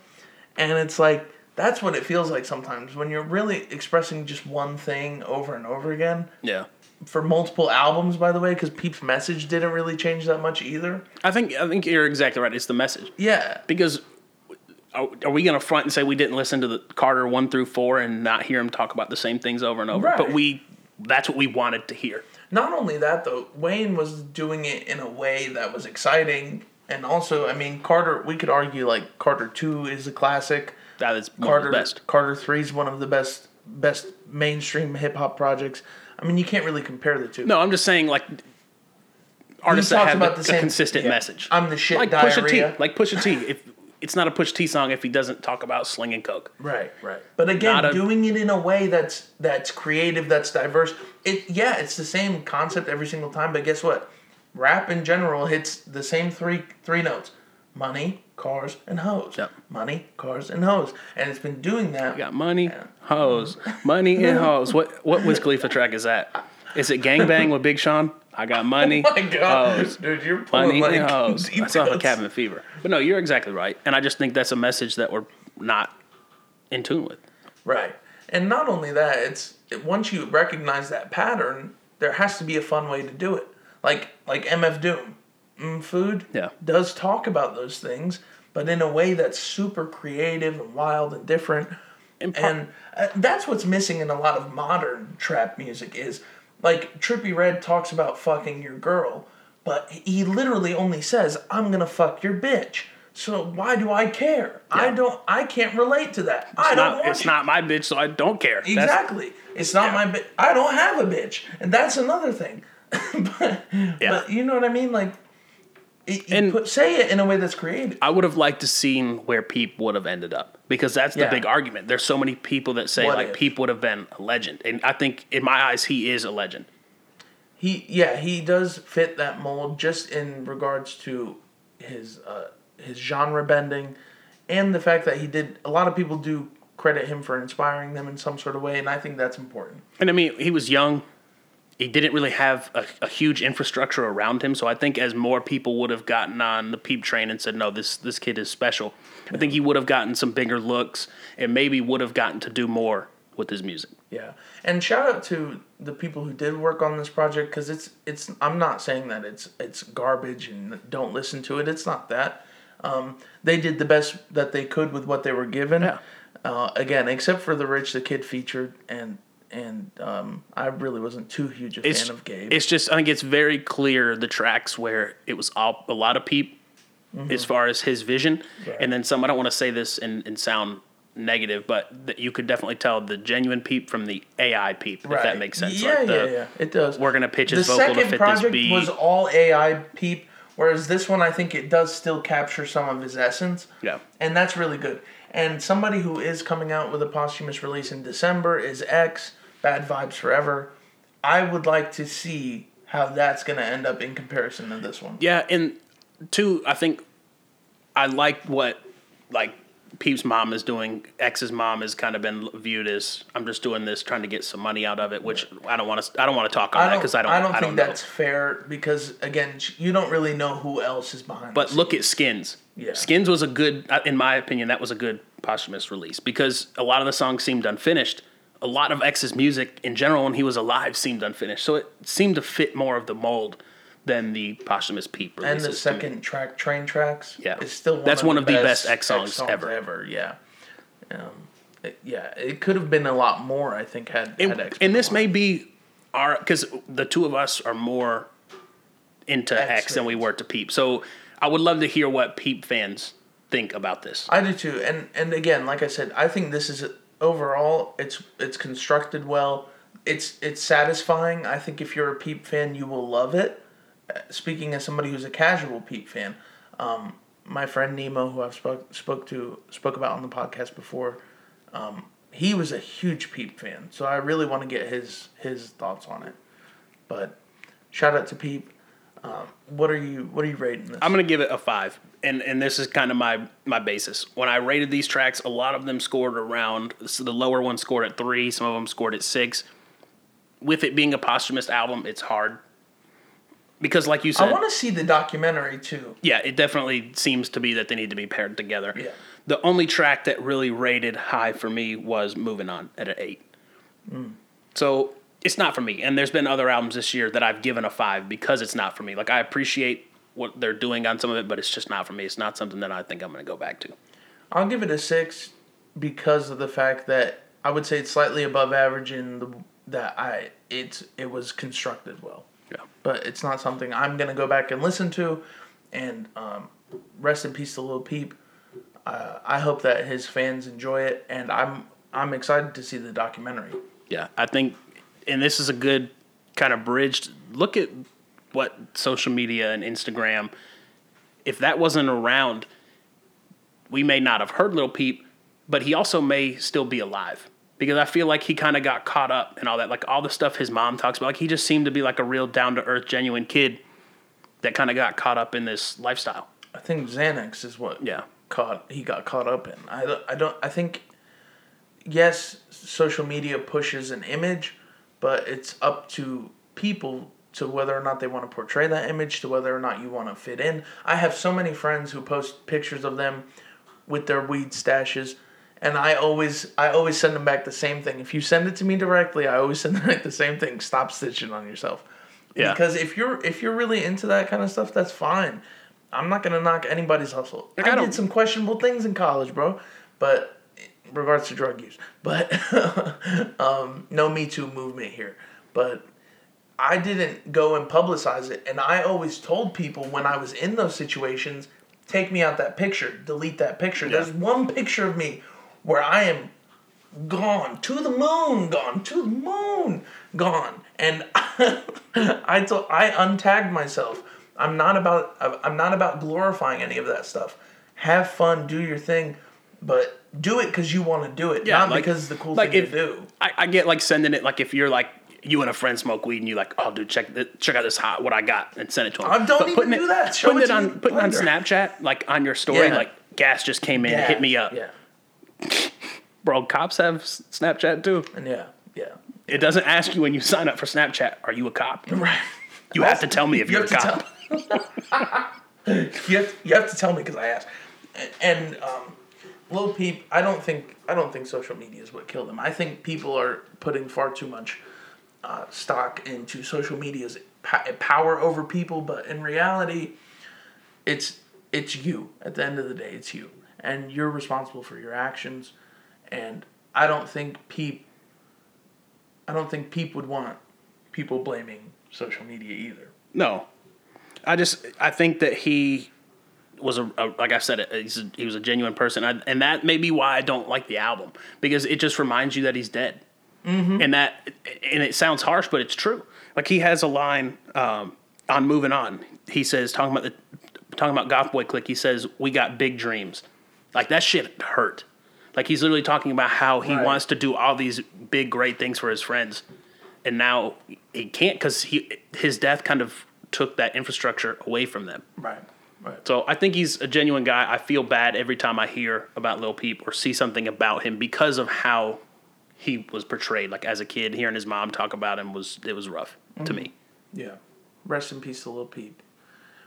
Speaker 2: And it's like that's what it feels like sometimes when you're really expressing just one thing over and over again.
Speaker 3: Yeah
Speaker 2: for multiple albums by the way because peep's message didn't really change that much either
Speaker 3: i think i think you're exactly right it's the message
Speaker 2: yeah
Speaker 3: because are, are we going to front and say we didn't listen to the carter 1 through 4 and not hear him talk about the same things over and over
Speaker 2: Right.
Speaker 3: but we that's what we wanted to hear
Speaker 2: Not only that, though, Wayne was doing it in a way that was exciting, and also, I mean, Carter. We could argue like Carter Two is a classic,
Speaker 3: that is one
Speaker 2: Carter
Speaker 3: of the best.
Speaker 2: Carter Three is one of the best best mainstream hip hop projects. I mean, you can't really compare the two.
Speaker 3: No, I'm just saying like artists that have
Speaker 2: about
Speaker 3: a,
Speaker 2: the
Speaker 3: a consistent
Speaker 2: yeah.
Speaker 3: message.
Speaker 2: I'm the shit
Speaker 3: like Pusha T.
Speaker 2: diarrhea.
Speaker 3: Like Pusha T. If it's not a Push T song if he doesn't talk about slinging coke.
Speaker 2: Right, right. But again,
Speaker 3: a-
Speaker 2: doing it in a way that's that's creative, that's diverse. It yeah, it's the same concept every single time. But guess what? Rap in general hits the same three three notes: money, cars, and hoes.
Speaker 3: Yep.
Speaker 2: Money, cars, and hoes. And it's been doing that.
Speaker 3: You got money, hoes, money and hoes. What what Wiz Khalifa track is that? Is it Gangbang with Big Sean? I got <laughs> oh money,
Speaker 2: Oh my god,
Speaker 3: hoes,
Speaker 2: dude, you're pulling
Speaker 3: money
Speaker 2: like
Speaker 3: and hoes.
Speaker 2: deep
Speaker 3: That's off of. Cabin Fever. But no, you're exactly right, and I just think that's a message that we're not in tune with.
Speaker 2: Right. And not only that, it's it, once you recognize that pattern, there has to be a fun way to do it. Like like MF Doom, food
Speaker 3: Yeah.
Speaker 2: does talk about those things, but in a way that's super creative and wild and different.
Speaker 3: And par-
Speaker 2: And uh, that's what's missing in a lot of modern trap music is like Trippie Redd talks about fucking your girl, but he literally only says, "I'm gonna fuck your bitch." So why do I care? I don't. I can't relate to that. I
Speaker 3: It's
Speaker 2: don't
Speaker 3: not, it's
Speaker 2: you.
Speaker 3: not my bitch, so I don't care. That's-
Speaker 2: Exactly. It's not
Speaker 3: Yeah.
Speaker 2: my bitch. I don't have a bitch, and that's another thing. <laughs> but,
Speaker 3: Yeah.
Speaker 2: but you know what I mean? Like, it,
Speaker 3: And-
Speaker 2: put, say it in a way that's creative.
Speaker 3: I would have liked to seen where Peep would have ended up because that's the
Speaker 2: Yeah.
Speaker 3: big argument. There's so many people that say
Speaker 2: What
Speaker 3: like
Speaker 2: if?
Speaker 3: Peep would have been a legend, and I think in my eyes he is a legend.
Speaker 2: He, yeah, he does fit that mold just in regards to his uh, his genre bending, and the fact that he did. A lot of people do credit him for inspiring them in some sort of way, and I think that's important.
Speaker 3: And I mean, he was young. He didn't really have a, a huge infrastructure around him, so I think as more people would have gotten on the Peep train and said, "No, this this kid is special," I think he would have gotten some bigger looks and maybe would have gotten to do more with his music.
Speaker 2: Yeah, and shout out to the people who did work on this project because it's it's. I'm not saying that it's it's garbage and don't listen to it. It's not that. Um, they did the best that they could with what they were given.
Speaker 3: Yeah.
Speaker 2: Uh, again, except for the Rich the Kid featured, and and um, I really wasn't too huge a
Speaker 3: It's
Speaker 2: fan of Gabe.
Speaker 3: it's just I think it's very clear the tracks where it was all a lot of Peep as far as his vision,
Speaker 2: Mm-hmm. Right.
Speaker 3: and then some. I don't want to say this and, and sound negative, but that you could definitely tell the genuine Peep from the AI Peep, if that makes sense.
Speaker 2: Yeah,
Speaker 3: like the,
Speaker 2: yeah, yeah. It does.
Speaker 3: We're gonna pitch
Speaker 2: the
Speaker 3: his vocal to fit this beat.
Speaker 2: was all AI peep, whereas this one I think it does still capture some of his essence.
Speaker 3: Yeah.
Speaker 2: and that's really good. And somebody who is coming out with a posthumous release in December is X Bad Vibes Forever. I would like to see how that's gonna end up in comparison to this one.
Speaker 3: Yeah, and two, I think I like what like Peep's mom is doing. X's mom has kind of been viewed as I'm just doing this trying to get some money out of it, which I don't want to. I don't want to talk on that because I don't.
Speaker 2: I don't think
Speaker 3: don't
Speaker 2: that's fair because again, you don't really know who else is behind.
Speaker 3: But look at Skins.
Speaker 2: Yeah.
Speaker 3: Skins was a good, uh, in my opinion, that was a good posthumous release because a lot of the songs seemed unfinished. A lot of X's music in general, when he was alive, seemed unfinished. So it seemed to fit more of the mold than the posthumous Peep
Speaker 2: and the second track, Train Tracks,
Speaker 3: Yeah.
Speaker 2: is still one
Speaker 3: That's
Speaker 2: of
Speaker 3: one
Speaker 2: the
Speaker 3: of the
Speaker 2: best,
Speaker 3: best X songs ever.
Speaker 2: Ever, yeah. Um, it- yeah, it could have been a lot more. I think had
Speaker 3: and,
Speaker 2: had X.
Speaker 3: and this
Speaker 2: alive.
Speaker 3: may be our because the two of us are more into X,
Speaker 2: X
Speaker 3: than we were to Peep. So I would love to hear what Peep fans think about this.
Speaker 2: I do too, and and again, like I said, I think this is overall it's it's constructed well. It's it's satisfying. I think if you're a Peep fan, you will love it. Uh, Speaking as somebody who's a casual Peep fan, um, my friend Nemo, who I've spoke spoke to spoke about on the podcast before, um, he was a huge Peep fan. So I really want to get his his thoughts on it. But shout out to Peep. Um, what are you What are you rating this?
Speaker 3: I'm gonna give it a five, and and this is kind of my my basis. When I rated these tracks, a lot of them scored around. So the lower one scored at three, some of them scored at six. With it being a posthumous album, it's hard because, like you said, I
Speaker 2: want to see the documentary too.
Speaker 3: yeah, it definitely seems to be that they need to be paired together.
Speaker 2: Yeah.
Speaker 3: The only track that really rated high for me was "Moving On" at an eight. So it's not for me. And there's been other albums this year that I've given a five because it's not for me. Like I appreciate what they're doing on some of it, but it's just not for me. It's not something that I think I'm going to go back to.
Speaker 2: I'll give it a six because of the fact that I would say it's slightly above average in the that I it's it was constructed well.
Speaker 3: Yeah.
Speaker 2: But it's not something I'm gonna go back and listen to. And um, rest in peace to Lil Peep. uh, I hope that his fans enjoy it, and I'm I'm excited to see the documentary.
Speaker 3: Yeah, I think, and this is a good kind of bridge. Look at what social media and Instagram. If that wasn't around, we may not have heard Little Peep, but he also may still be alive because I feel like he kind of got caught up in all that, like all the stuff his mom talks about. Like he just seemed to be like a real down to earth, genuine kid that kind of got caught up in this lifestyle.
Speaker 2: I think Xanax is what
Speaker 3: Yeah.
Speaker 2: caught he got caught up in. I I don't I think yes, social media pushes an image, but it's up to people to whether or not they want to portray that image, to whether or not you want to fit in. I have so many friends who post pictures of them with their weed stashes. And I always, I always send them back the same thing. If you send it to me directly, I always <laughs> send them back the same thing. Stop stitching on yourself.
Speaker 3: Yeah.
Speaker 2: Because if you're if you're really into that kind of stuff, that's fine. I'm not gonna knock anybody's hustle.
Speaker 3: Like, I
Speaker 2: I, did some questionable things in college, bro. But regards to drug use, but <laughs> um, no Me Too movement here. But I didn't go and publicize it, and I always told people when I was in those situations, take me out that picture, delete that picture. There's one picture of me where I am gone to the moon, gone to the moon, gone. And <laughs> I told I untagged myself. I'm not about I'm not about glorifying any of that stuff. Have fun, do your thing, but do it because you want to do it, not because it's the cool
Speaker 3: like
Speaker 2: thing
Speaker 3: if,
Speaker 2: to do.
Speaker 3: I, I get like sending it like if you're like you and a friend smoke weed and you like, oh dude, check th- check out this hot what I got and send it to him.
Speaker 2: I don't
Speaker 3: But
Speaker 2: even do
Speaker 3: it,
Speaker 2: that. Show
Speaker 3: putting
Speaker 2: it
Speaker 3: it on putting on. Snapchat like on your story
Speaker 2: Yeah.
Speaker 3: like gas just came in,
Speaker 2: Yeah,
Speaker 3: hit me up,
Speaker 2: Yeah, <laughs>
Speaker 3: bro. Cops have Snapchat too.
Speaker 2: and yeah, yeah.
Speaker 3: It doesn't ask you when you sign up for Snapchat, are you a cop? <laughs>
Speaker 2: Right.
Speaker 3: You have to tell me if
Speaker 2: You
Speaker 3: you're a cop. <laughs>
Speaker 2: you have to, you have to tell me because I asked. And um, Lil Peep, I don't think I don't think social media is what killed him. I think people are putting far too much uh, stock into social media's power over people, but in reality, it's it's you. At the end of the day, it's you, and you're responsible for your actions. And I don't think Peep. I don't think Peep would want people blaming social media either.
Speaker 3: No, I just I think that he was a, a like I said, he's a, he was a genuine person, I, and that may be why I don't like the album because it just reminds you that he's dead, mm-hmm. and that and it sounds harsh, but it's true. Like he has a line um, on "Moving On." He says talking about the talking about GothBoiClique. He says we got big dreams, like that shit hurt. Like he's literally talking about how he
Speaker 2: Right.
Speaker 3: wants to do all these big great things for his friends, and now he can't because he his death kind of took that infrastructure away from them.
Speaker 2: Right. Right.
Speaker 3: So I think he's a genuine guy. I feel bad every time I hear about Lil Peep or see something about him because of how he was portrayed. Like as a kid, hearing his mom talk about him was it was rough to mm-hmm. me.
Speaker 2: Yeah. Rest in peace to Lil Peep.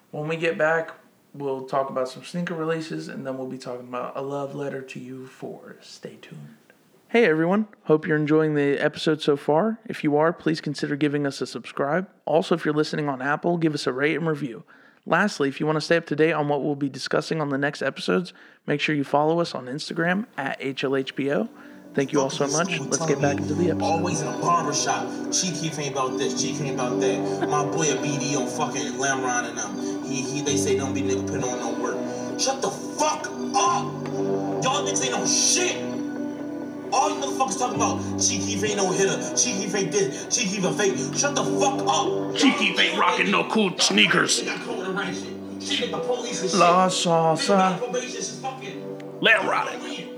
Speaker 2: When we get back, we'll talk about some sneaker releases and then we'll be talking about a love letter to you for Stay tuned. Hey everyone, hope you're enjoying the episode so far. If you are, please consider giving us a subscribe. Also, if you're listening on Apple, give us a rate and review. Lastly, if you want to stay up to date on what we'll be discussing on the next episodes, make sure you follow us on Instagram at HLHPO. Thank you all so much. Let's get back into the episode.
Speaker 4: Always in a barber shop. Chief Keef ain't about this, Chief ain't about that. My boy a BD on fucking Lamron and them. He, he, they say don't be nigga putting on no work. Shut the fuck up! Y'all niggas ain't no shit! All you motherfuckers talking about Chief Keef ain't no hitter, Chief Keef ain't this, Chief Keef a fake. Shut the fuck up!
Speaker 3: Chief Keef ain't rocking no cool sneakers.
Speaker 4: They got caught with the right shit. Shit with the police and shit.
Speaker 2: La salsa.
Speaker 4: got probation, it's fucking-
Speaker 3: Let him ride it.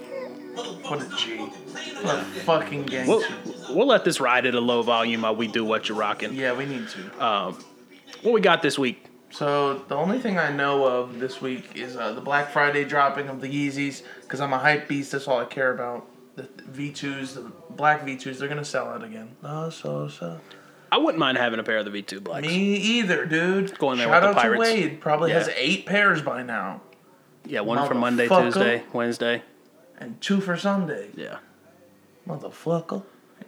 Speaker 2: What a G. What a fucking gangster.
Speaker 3: We'll, we'll let this ride at a low volume while we do what you're rocking.
Speaker 2: Yeah, we need to.
Speaker 3: Um, What we got this week?
Speaker 2: So the only thing I know of this week is uh, the Black Friday dropping of the Yeezys because I'm a hype beast. That's all I care about. The V2s, the black V2s, they're gonna sell out again. No, so so.
Speaker 3: I wouldn't mind having a pair of the V2 blacks.
Speaker 2: Me either, dude.
Speaker 3: Going there
Speaker 2: Shout
Speaker 3: with the
Speaker 2: out
Speaker 3: Pirates.
Speaker 2: to Wade. Probably has eight pairs by now,
Speaker 3: Yeah, one for Monday,
Speaker 2: Motherfucker.
Speaker 3: Tuesday, Wednesday.
Speaker 2: and two for Sunday.
Speaker 3: Yeah,
Speaker 2: Motherfucker.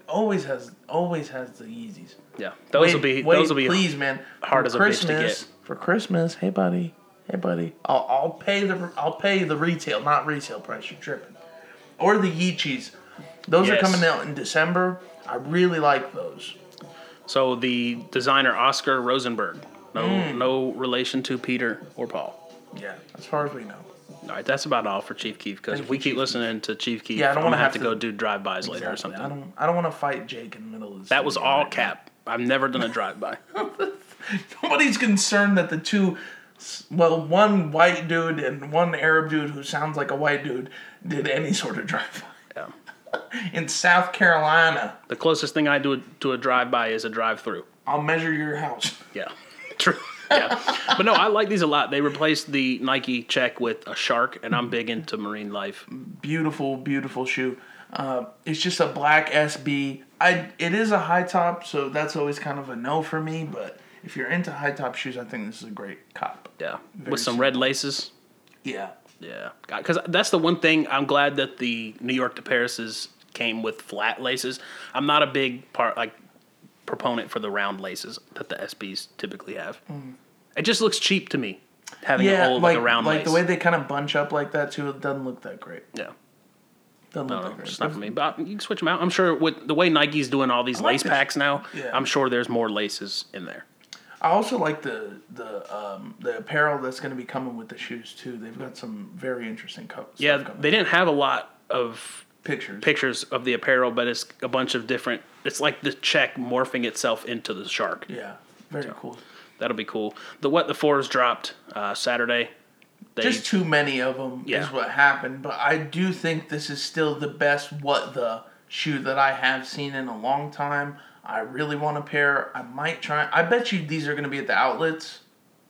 Speaker 2: Always has, always has the Yeezys.
Speaker 3: yeah. Those will be
Speaker 2: Wade,
Speaker 3: those will be
Speaker 2: please, man.
Speaker 3: hard
Speaker 2: for
Speaker 3: as a bitch to
Speaker 2: Christmas,
Speaker 3: get.
Speaker 2: For Christmas, hey buddy, hey buddy, I'll, I'll pay the I'll pay the retail, not retail price. You're tripping. Or the Yeechis. Those
Speaker 3: Yes.
Speaker 2: are coming out in December. I really like those.
Speaker 3: So the designer Oskar Rosenberg, no
Speaker 2: Mm.
Speaker 3: no relation to Peter or Paul.
Speaker 2: Yeah, as far as we know.
Speaker 3: All right, that's about all for Chief Keef because if we
Speaker 2: you,
Speaker 3: keep
Speaker 2: Chief
Speaker 3: listening to Chief Keef,
Speaker 2: Yeah, I don't wanna
Speaker 3: have
Speaker 2: have
Speaker 3: to go do drive-bys later or something.
Speaker 2: I don't. I don't want to fight Jake in the middle of this.
Speaker 3: That was
Speaker 2: video
Speaker 3: all
Speaker 2: right now.
Speaker 3: cap. I've never done a drive-by. <laughs>
Speaker 2: Nobody's concerned that the two, well, one white dude and one Arab dude who sounds like a white dude did any sort of drive
Speaker 3: Yeah. <laughs>
Speaker 2: in South Carolina.
Speaker 3: The closest thing I do to a drive-by is a drive-through.
Speaker 2: I'll measure your house. <laughs>
Speaker 3: Yeah, true. Yeah, but no, I like these a lot. They replaced the Nike check with a shark, and I'm big into marine life.
Speaker 2: Beautiful, beautiful shoe. Uh, it's just a black SB. I it is a high top, so that's always kind of a no for me. But if you're into high top shoes, I think this is a great cop.
Speaker 3: Yeah,
Speaker 2: Very
Speaker 3: with some red laces.
Speaker 2: Yeah.
Speaker 3: Yeah, because that's the one thing I'm glad that the New York to Paris's came with flat laces. I'm not a big part like proponent for the round laces that the SBs typically have. It just looks cheap to me having
Speaker 2: Mm. Yeah,
Speaker 3: a whole
Speaker 2: like
Speaker 3: like a round
Speaker 2: like
Speaker 3: lace.
Speaker 2: the way they kind of bunch up like that too. It doesn't look that great.
Speaker 3: yeah,
Speaker 2: Doesn't
Speaker 3: no,
Speaker 2: look
Speaker 3: no,
Speaker 2: great.
Speaker 3: it's not for me. But you can switch them out. I'm sure with the way Nike's doing all these
Speaker 2: like
Speaker 3: lace
Speaker 2: this.
Speaker 3: packs now,
Speaker 2: Yeah.
Speaker 3: I'm sure there's more laces in there.
Speaker 2: I also like the the um, the apparel that's going to be coming with the shoes too. They've got some very interesting co- stuff
Speaker 3: Yeah,
Speaker 2: coming.
Speaker 3: they didn't have a lot of
Speaker 2: pictures.
Speaker 3: pictures of the apparel, but it's a bunch of different. It's like the check morphing itself into the shark.
Speaker 2: Yeah, very cool.
Speaker 3: That'll be cool. The what the fours dropped uh, Saturday. They,
Speaker 2: Just too many of them
Speaker 3: Yeah.
Speaker 2: is what happened. But I do think this is still the best what the shoe that I have seen in a long time. I really want a pair. I might try. I bet you these are going to be at the outlets.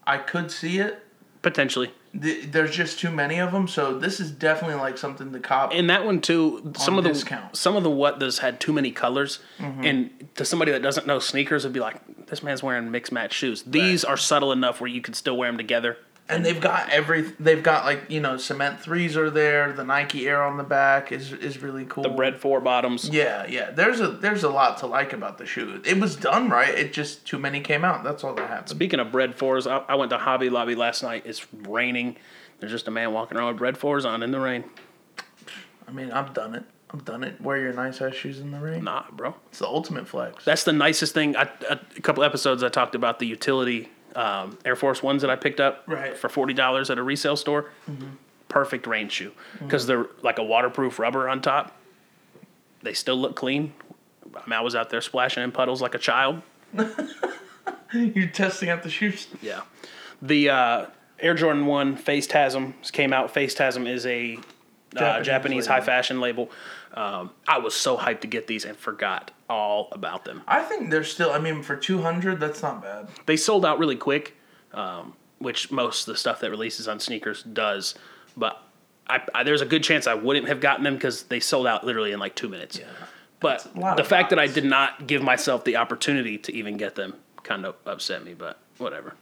Speaker 2: I could see it.
Speaker 3: potentially
Speaker 2: Th- There's just too many of them, so this is definitely like something the cop.
Speaker 3: And that one too. Some of the
Speaker 2: discount. Mm-hmm.
Speaker 3: some of the what does had too many colors, and to somebody that doesn't know sneakers, would be like, this man's wearing mixed match shoes. These are subtle enough where you could still wear them together.
Speaker 2: And they've got every. They've got like you know cement threes are there. The Nike Air on the back is is really cool.
Speaker 3: The red four bottoms.
Speaker 2: Yeah, yeah. There's a there's a lot to like about the shoe. It was done right. It just too many came out. That's all that happened.
Speaker 3: Speaking of Bred fours, I, I went to Hobby Lobby last night. It's raining. There's just a man walking around with Bred fours on in the rain.
Speaker 2: I mean, I've done it. I've done it. Wear your nice ass shoes in the rain.
Speaker 3: Nah, bro.
Speaker 2: It's the ultimate flex.
Speaker 3: That's the nicest thing. I, a couple episodes I talked about the utility um, Air Force Ones that I picked up
Speaker 2: Right.
Speaker 3: for forty dollars at a resale store. Perfect rain shoe because they're like a waterproof rubber on top. They still look clean. I, mean, I was out there splashing in puddles like a child. <laughs>
Speaker 2: You're testing out the shoes.
Speaker 3: Yeah. The uh, Air Jordan 1 Facetasm came out. Facetasm is a uh,
Speaker 2: Japanese
Speaker 3: Japanese high fashion label. Um, I was so hyped to get these and forgot all about them.
Speaker 2: I think they're still. I mean, for two hundred, that's not bad.
Speaker 3: They sold out really quick, um, which most of the stuff that releases on sneakers does. But I, I, there's a good chance I wouldn't have gotten them because they sold out literally in like two minutes.
Speaker 2: Yeah. But
Speaker 3: the fact that I did not give myself the opportunity to even get them kind of upset me. But whatever.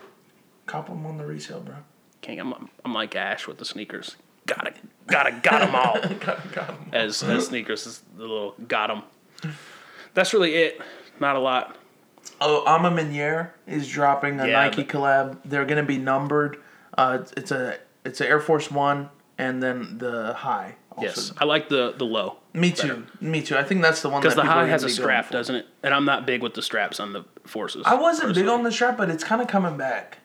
Speaker 2: Cop them on the resale, bro.
Speaker 3: King, I'm, I'm like Ash with the sneakers. Gotta, gotta, got them all. <laughs>
Speaker 2: Got, got 'em.
Speaker 3: As, as sneakers is the little got them. That's really it. Not a lot.
Speaker 2: Oh, Ama Meniere is dropping a
Speaker 3: Yeah,
Speaker 2: Nike
Speaker 3: but-
Speaker 2: collab. They're gonna be numbered. Uh, it's, it's a it's an Air Force One and then the high. Also.
Speaker 3: Yes, I like the the low
Speaker 2: Me too. Me too. I think that's the one
Speaker 3: because the high has a strap, doesn't it? And I'm not big with the straps on the forces.
Speaker 2: I wasn't big on the strap, but it's kind of coming back.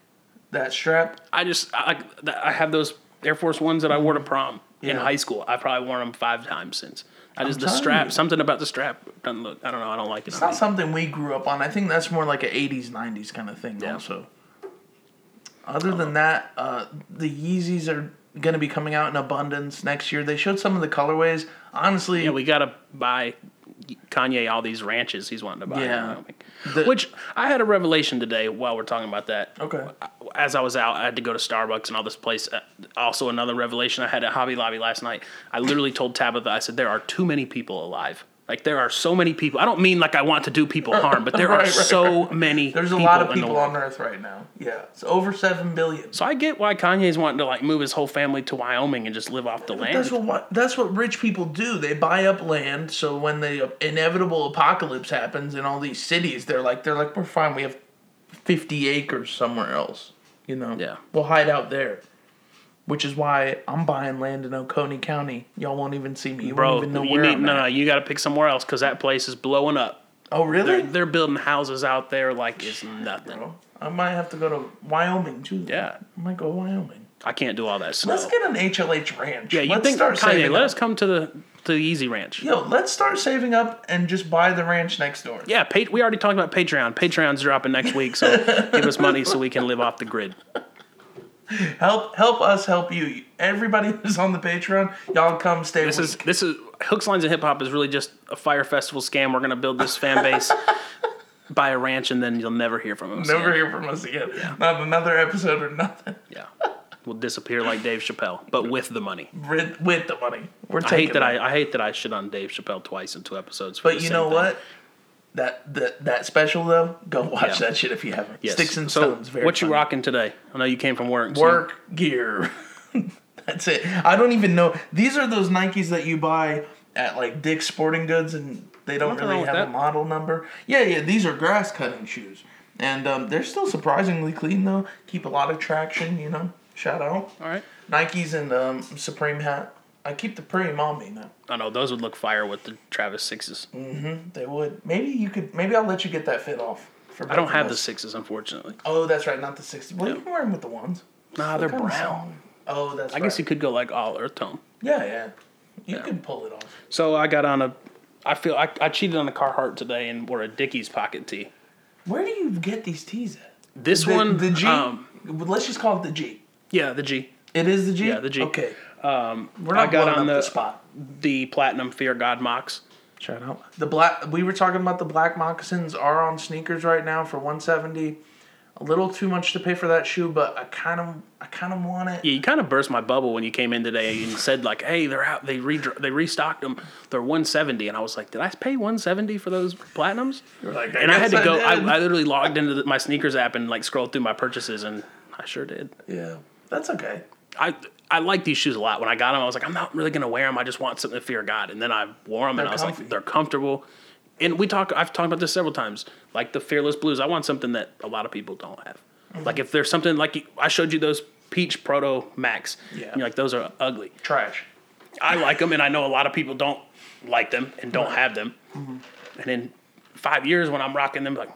Speaker 2: That strap.
Speaker 3: I just I, I have those Air Force ones that I wore to prom in high school. I probably worn them five times since. I just the strap.
Speaker 2: you.
Speaker 3: Something about the strap doesn't look. I don't know. I don't like it.
Speaker 2: It's not
Speaker 3: me.
Speaker 2: something we grew up on. I think that's more like an '80s, '90s kind of thing.
Speaker 3: Yeah.
Speaker 2: Also. Other than that, uh, the Yeezys are going to be coming out in abundance next year. They showed some of the colorways. Honestly,
Speaker 3: Yeah, we gotta buy Kanye all these ranches he's wanting to buy.
Speaker 2: Yeah. The-
Speaker 3: Which I had a revelation today while we're talking about that.
Speaker 2: Okay.
Speaker 3: As I was out, I had to go to Starbucks and all this place. Uh, Also, another revelation I had at Hobby Lobby last night. I literally told Tabitha, I said, there are too many people alive. Like there are so many people. I don't mean like I want to do people <laughs> harm, but there
Speaker 2: Right,
Speaker 3: are
Speaker 2: right,
Speaker 3: so many.
Speaker 2: there's a lot of
Speaker 3: the
Speaker 2: people on Earth right now. Yeah, it's over seven billion.
Speaker 3: So I get why Kanye's wanting to like move his whole family to Wyoming and just live off the land.
Speaker 2: That's what, what that's what rich people do. They buy up land, so when the inevitable apocalypse happens in all these cities, they're like they're like we're fine. We have fifty acres somewhere else. You know.
Speaker 3: Yeah.
Speaker 2: We'll hide out there. Which is why I'm buying land in Oconee County. Y'all won't even see me. You
Speaker 3: Bro,
Speaker 2: won't even know
Speaker 3: you
Speaker 2: where
Speaker 3: need
Speaker 2: I'm
Speaker 3: no,
Speaker 2: at.
Speaker 3: no. You got to pick somewhere else because that place is blowing up.
Speaker 2: Oh really?
Speaker 3: They're, they're building houses out there like it's nothing.
Speaker 2: Bro, I might have to go to Wyoming too.
Speaker 3: Yeah.
Speaker 2: I might go to Wyoming.
Speaker 3: I can't do all that snow.
Speaker 2: Let's get an HLH ranch.
Speaker 3: yeah, you
Speaker 2: let's
Speaker 3: think
Speaker 2: start
Speaker 3: Kanye?
Speaker 2: saving
Speaker 3: Let
Speaker 2: up.
Speaker 3: us come to the to the Easy Ranch.
Speaker 2: Yo, let's start saving up and just buy the ranch next door.
Speaker 3: Yeah, pa- we already talked about Patreon. Patreon's dropping next week, so <laughs> give us money so we can live off the grid. <laughs>
Speaker 2: Help help us help you. Everybody <laughs> who's on the Patreon, y'all come stay
Speaker 3: This
Speaker 2: with
Speaker 3: is this is Hooks, Lines, and Hip Hop is really just a Fyre Festival scam. We're gonna build this fan base, <laughs> buy a ranch, and then you'll never hear from us.
Speaker 2: Never
Speaker 3: again.
Speaker 2: hear from us again. Not another episode or nothing.
Speaker 3: Yeah, we'll disappear like Dave Chappelle, but with the money.
Speaker 2: With, with the money. We're
Speaker 3: I hate that
Speaker 2: money.
Speaker 3: I, I hate that I shit on Dave Chappelle twice in two episodes.
Speaker 2: But you know
Speaker 3: thing.
Speaker 2: what? That, that that special though, go watch
Speaker 3: Yeah.
Speaker 2: that shit if you haven't.
Speaker 3: Yes.
Speaker 2: Sticks and
Speaker 3: so
Speaker 2: stones. Very
Speaker 3: what you
Speaker 2: funny.
Speaker 3: rocking today? I know you came from work. so-
Speaker 2: Work gear. <laughs> That's it. I don't even know. These are those Nikes that you buy at like Dick's Sporting Goods, and they don't
Speaker 3: Nothing
Speaker 2: really have
Speaker 3: that.
Speaker 2: a model number. Yeah, yeah. These are grass cutting shoes, and um, they're still surprisingly clean though. Keep a lot of traction. You know. Shout out.
Speaker 3: All right.
Speaker 2: Nikes and um, Supreme hat. I keep the on me now.
Speaker 3: I know those would look fire with the Travis sixes.
Speaker 2: Mhm, They would. Maybe you could. Maybe I'll let you get that fit off. For
Speaker 3: I don't have the sixes, unfortunately.
Speaker 2: Oh, that's right. Not the sixty. Well, you can wear them with the ones.
Speaker 3: Nah, they're
Speaker 2: What kind of
Speaker 3: brown.
Speaker 2: Oh, that's.
Speaker 3: I guess you could go like all earth tone.
Speaker 2: Yeah, yeah. You
Speaker 3: Yeah.
Speaker 2: can pull it off.
Speaker 3: So I got on a. I feel I, I cheated on a Carhartt today and wore a Dickies pocket tee.
Speaker 2: Where do you get these tees at?
Speaker 3: This
Speaker 2: The,
Speaker 3: one,
Speaker 2: the G.
Speaker 3: um,
Speaker 2: Let's just call it the G.
Speaker 3: yeah, the G,
Speaker 2: It is the G.
Speaker 3: Yeah, the G.
Speaker 2: Okay.
Speaker 3: Um,
Speaker 2: We're
Speaker 3: I
Speaker 2: not
Speaker 3: got
Speaker 2: blowing
Speaker 3: on
Speaker 2: up the,
Speaker 3: the
Speaker 2: spot.
Speaker 3: the platinum Fear God mocks.
Speaker 2: Shout out. The black. We were talking about the black moccasins are on sneakers right now for one seventy. A little too much to pay for that shoe, but I kind of, I kind of want it.
Speaker 3: Yeah, you kind of burst my bubble when you came in today and said like, "Hey, they're out. They re they restocked them. They're 170." And I was like, "Did I pay 170 for those platinums?"
Speaker 2: You're like,
Speaker 3: and I had to
Speaker 2: guess
Speaker 3: go. I. I literally logged into the, my sneakers app and like scrolled through my purchases, and I sure did.
Speaker 2: yeah, that's okay.
Speaker 3: I I like these shoes a lot. When I got them, I was like, I'm not really gonna wear them. I just want something to fear God. And then I wore them, and
Speaker 2: They're
Speaker 3: I was
Speaker 2: comfy.
Speaker 3: like, they're comfortable. And we talk. I've talked about this several times. Like the Fearless Blues, I want something that a lot of people don't have.
Speaker 2: Mm-hmm.
Speaker 3: Like if there's something like I showed you those peach proto max.
Speaker 2: Yeah.
Speaker 3: And you're like those are ugly.
Speaker 2: Trash.
Speaker 3: I like them, and I know a lot of people don't like them and don't have them.
Speaker 2: Mm-hmm.
Speaker 3: And in five years, when I'm rocking them, like,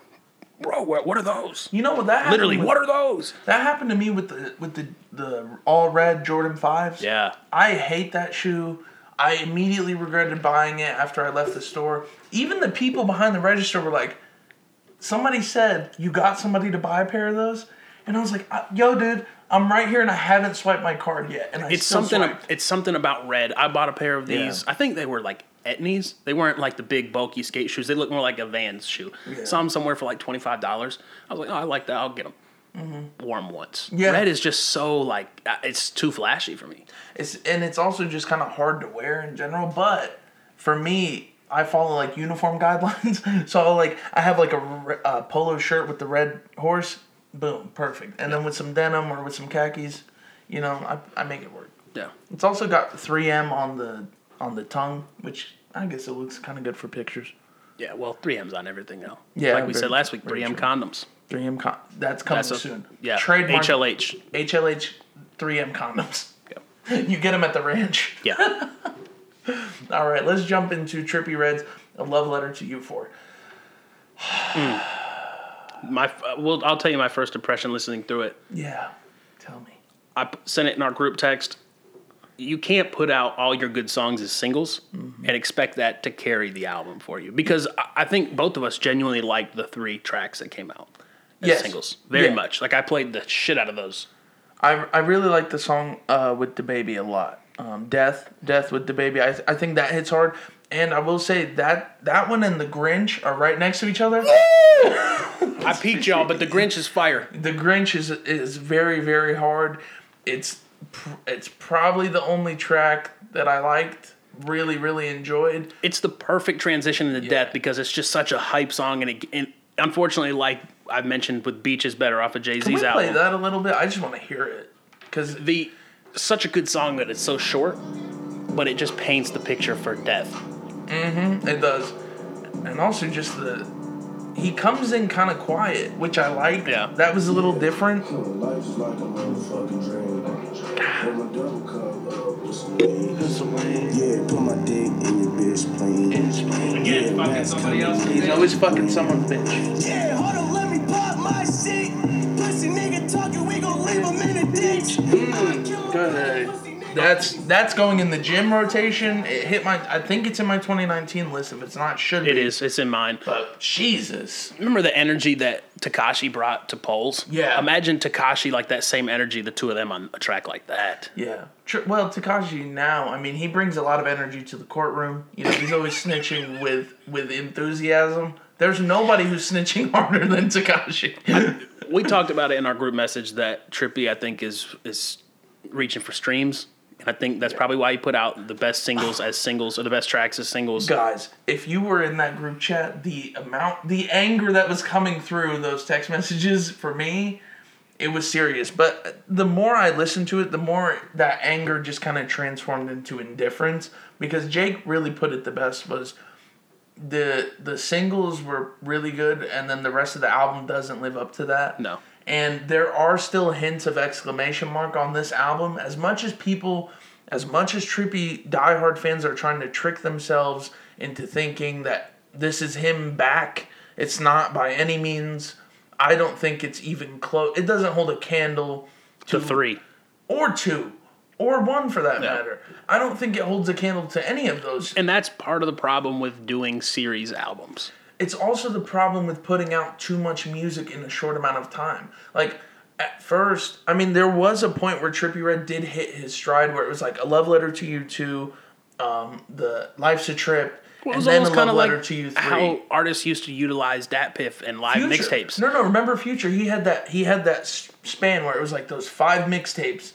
Speaker 3: bro, what, what are those?
Speaker 2: You know what that happened
Speaker 3: Literally,
Speaker 2: with-
Speaker 3: what are those?
Speaker 2: that happened to me with the with the the all red Jordan fives.
Speaker 3: Yeah.
Speaker 2: I hate that shoe. I immediately regretted buying it after I left the store. Even the people behind the register were like, somebody said, You got somebody to buy a pair of those? And I was like, "Uh, Yo, dude, I'm right here and I haven't swiped my card yet. And I
Speaker 3: it's something
Speaker 2: swiped.
Speaker 3: it's something about red i bought a pair of these
Speaker 2: Yeah.
Speaker 3: i think they were like etnies they weren't like the big bulky skate shoes they look more like a vans shoe saw them somewhere for like $25 i was like oh i like that i'll get them wore them once
Speaker 2: Mm-hmm. Yeah.
Speaker 3: red is just so like uh, it's too flashy for me
Speaker 2: It's and it's also just kind of hard to wear in general. But for me, I follow like uniform <laughs> guidelines. so I'll, like I have like a re- uh, polo shirt with the red horse. Boom, perfect. And then with some denim or with some khakis, you know, I, I make it work.
Speaker 3: yeah
Speaker 2: It's also got 3M on the on the tongue, which I guess it looks kind of good for pictures.
Speaker 3: yeah well 3m's on everything now
Speaker 2: Yeah,
Speaker 3: like we
Speaker 2: very-
Speaker 3: said last week 3m
Speaker 2: true.
Speaker 3: condoms
Speaker 2: 3M con- that's coming
Speaker 3: that's a,
Speaker 2: soon.
Speaker 3: yeah
Speaker 2: trademark
Speaker 3: hlh
Speaker 2: HLH 3M condoms.
Speaker 3: yeah, <laughs>
Speaker 2: You get them at the ranch.
Speaker 3: yeah. <laughs>
Speaker 2: All right, let's jump into Trippie Redd's A Love Letter to You For.
Speaker 3: my uh, well i'll tell you my first impression listening through it
Speaker 2: Yeah, tell me.
Speaker 3: I sent it in our group text. You can't put out all your good songs as singles
Speaker 2: Mm-hmm.
Speaker 3: and expect that to carry the album for you because I- think both of us genuinely liked the three tracks that came out as
Speaker 2: Yes.
Speaker 3: singles very
Speaker 2: Yeah.
Speaker 3: much. Like I played the shit out of those.
Speaker 2: I, I really like the song uh, with DaBaby a lot. Um, Death, Death with the baby. I, I think that hits hard. And I will say that that one and the Grinch are right next to each other. <laughs>
Speaker 3: I peaked y'all, but the Grinch is fire.
Speaker 2: The Grinch is is very very hard. It's it's probably the only track that I liked. Really really enjoyed.
Speaker 3: It's the perfect transition into death because it's just such a hype song and, it, and unfortunately, like I've mentioned with Beach is better off of Jay
Speaker 2: Can we
Speaker 3: Z's
Speaker 2: play that a little bit? I just want to hear it because
Speaker 3: the such a good song that it's so short, but it just paints the picture for death. Mm-hmm.
Speaker 2: It does. And also just the he comes in kind of quiet, which I like.
Speaker 3: Yeah.
Speaker 2: That was a little different.
Speaker 5: Yeah, put my dick in your bitch plane.
Speaker 3: Again,
Speaker 5: fucking somebody else.
Speaker 2: He's always fucking someone's bitch.
Speaker 5: Yeah, hold on, let me pop my shit. Pussy nigga talking, we gon' leave him in a ditch.
Speaker 2: Hmm, good. That's that's going in the gym rotation. It hit my. I think it's in my 2019 list. If it's not, should be.
Speaker 3: is. It's in mine.
Speaker 2: But Jesus.
Speaker 3: Remember the energy that Tekashi brought to polls?
Speaker 2: Yeah.
Speaker 3: Imagine Tekashi like that same energy, the two of them on a track like that.
Speaker 2: Yeah. Tr- Well, Tekashi now, I mean, he brings a lot of energy to the courtroom. You know, he's always snitching <laughs> with with enthusiasm. There's nobody who's snitching <laughs> harder than Tekashi.
Speaker 3: We talked about it in our group message that Trippie, I think, is is reaching for streams. And I think that's probably why he put out the best singles as singles or the best tracks as singles.
Speaker 2: Guys, if you were in that group chat, the amount, the anger that was coming through those text messages for me, it was serious. But the more I listened to it, the more that anger just kind of transformed into indifference. Because Jake really put it the best was the the singles were really good, and then the rest of the album doesn't live up to that.
Speaker 3: No.
Speaker 2: And there are still hints of exclamation mark on this album. As much as people, as much as Trippie diehard fans are trying to trick themselves into thinking that this is him back, it's not by any means. I don't think it's even close. It doesn't hold a candle
Speaker 3: To three.
Speaker 2: or two or one for that
Speaker 3: Yeah.
Speaker 2: matter. I don't think it holds a candle to any of those.
Speaker 3: And that's part of the problem with doing series albums.
Speaker 2: It's also the problem with putting out too much music in a short amount of time. Like at first, I mean, there was a point where Trippie Redd did hit his stride, where it was like a love letter to you two, um, the Life's a Trip,
Speaker 3: Well,
Speaker 2: and then a love letter
Speaker 3: like
Speaker 2: to you three.
Speaker 3: how artists used to utilize DatPiff and live mixtapes.
Speaker 2: No, no, remember Future? He had that. He had that span where it was like those five mixtapes,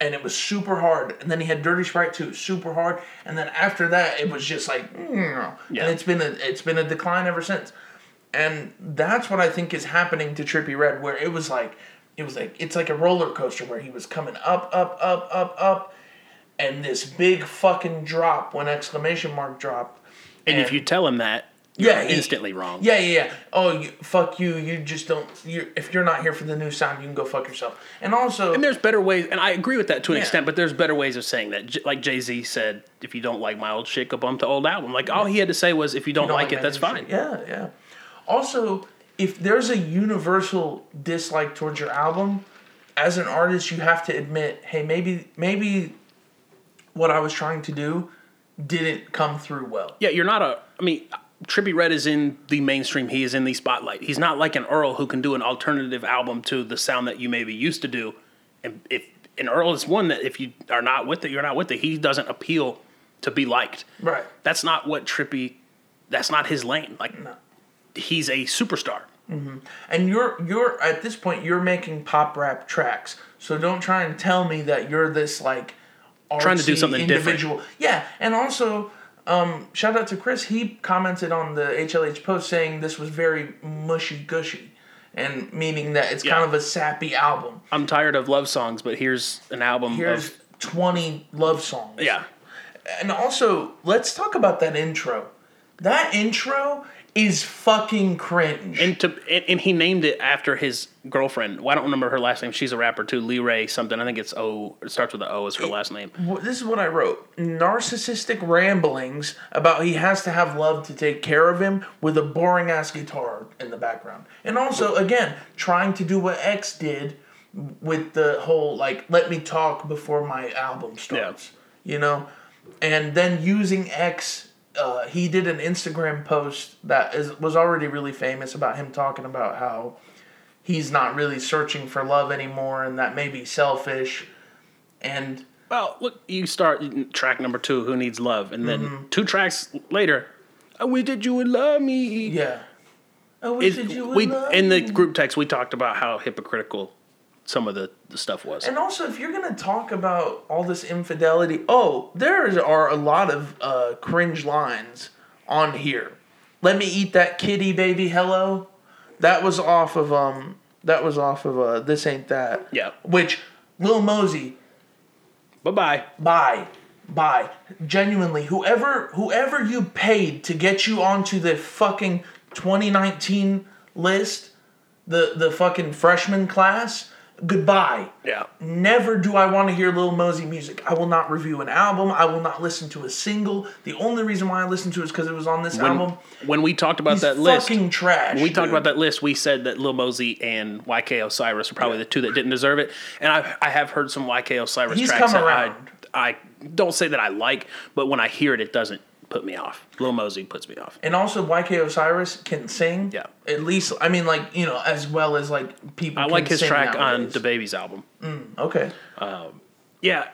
Speaker 2: and it was super hard. And then he had Dirty Sprite too, super hard. And then after that, it was just like, mm,
Speaker 3: Yeah.
Speaker 2: and it's been a it's been a decline ever since. And that's what I think is happening to Trippie Redd, where it was like, it was like it's like a roller coaster where he was coming up, up, up, up, up, and this big fucking drop when exclamation mark dropped.
Speaker 3: and if you tell him that, you're
Speaker 2: Yeah,
Speaker 3: instantly wrong.
Speaker 2: Yeah, yeah, yeah. Oh, you, fuck you. You just don't. You if you're not here for the new sound, you can go fuck yourself. And also,
Speaker 3: And there's better ways, and I agree with that to an
Speaker 2: Yeah.
Speaker 3: extent, but there's better ways of saying that. J- Like Jay Z said, if you don't like my old shit, go bump the old album. Like all he had to say was, if you don't,
Speaker 2: don't
Speaker 3: like, it, that's fine.
Speaker 2: shit. Yeah, yeah. Also, if there's a universal dislike towards your album, as an artist, you have to admit, hey, maybe maybe what I was trying to do didn't come through well.
Speaker 3: Yeah, you're not a. I mean, Trippie Redd is in the mainstream. He is in the spotlight. He's not like an Earl who can do an alternative album to the sound that you maybe used to do. And if and Earl is one that if you are not with it, you're not with it. He doesn't appeal to be liked.
Speaker 2: Right.
Speaker 3: That's not what Trippie. That's not his lane. Like he's a superstar. Mm-hmm.
Speaker 2: And you're you're at this point you're making pop rap tracks. So don't try and tell me that you're this like
Speaker 3: Trying to do
Speaker 2: artsy
Speaker 3: something different.
Speaker 2: individual. Yeah, and also um, shout out to Chris. He commented on the HLH post saying this was very mushy gushy, and meaning that it's
Speaker 3: Yeah.
Speaker 2: kind of a sappy album.
Speaker 3: I'm tired of love songs, but here's an album
Speaker 2: Here's
Speaker 3: of
Speaker 2: twenty love songs.
Speaker 3: yeah.
Speaker 2: and also let's talk about that intro. That intro is fucking cringe.
Speaker 3: And to and, and he named it after his girlfriend. Well, I don't remember her last name. She's a rapper too, Leray something. I think it's O. It starts with an O Is her last name.
Speaker 2: This is what I wrote. Narcissistic ramblings about he has to have love to take care of him with a boring ass guitar in the background. And also, again, trying to do what X did with the whole, like, let me talk before my album starts. You know? And then using X. Uh, he did an Instagram post that is was already really famous about him talking about how he's not really searching for love anymore and that may be selfish. And
Speaker 3: Well, look, you start track number two, "Who Needs Love," and then two tracks later, "I wish that you would love me."
Speaker 2: Yeah. I wish
Speaker 3: It-
Speaker 2: that you would
Speaker 3: we
Speaker 2: love
Speaker 3: in the group text we talked about how hypocritical some of the, the stuff was.
Speaker 2: And also, if you're gonna talk about all this infidelity, oh, there is- are a lot of uh, cringe lines on here. Let me eat that kitty, baby. Hello. That was off of um. That was off of uh. This ain't that.
Speaker 3: Yeah.
Speaker 2: Which Lil Mosey
Speaker 3: bye bye.
Speaker 2: Bye bye. genuinely whoever whoever you paid to get you onto the fucking 2019 list the the fucking freshman class goodbye.
Speaker 3: Yeah.
Speaker 2: Never do I want to hear Lil Mosey music. I will not review an album. I will not listen to a single. The only reason why I listened to it is because it was on this
Speaker 3: When,
Speaker 2: album.
Speaker 3: when we talked about
Speaker 2: He's
Speaker 3: that list,
Speaker 2: fucking trash.
Speaker 3: when we talked
Speaker 2: dude.
Speaker 3: about that list, we said that Lil Mosey and YK Osiris are probably the two that didn't deserve it. And I, I have heard some YK Osiris
Speaker 2: He's
Speaker 3: tracks
Speaker 2: come
Speaker 3: that I,
Speaker 2: around.
Speaker 3: I don't say that I like, but when I hear it, it doesn't put me off. Lil Mosey puts me off.
Speaker 2: And also, YK Osiris can sing.
Speaker 3: Yeah.
Speaker 2: At least, I mean, like you know, as well as like people.
Speaker 3: I like his track on DaBaby's album.
Speaker 2: Mm, okay.
Speaker 3: Um, yeah,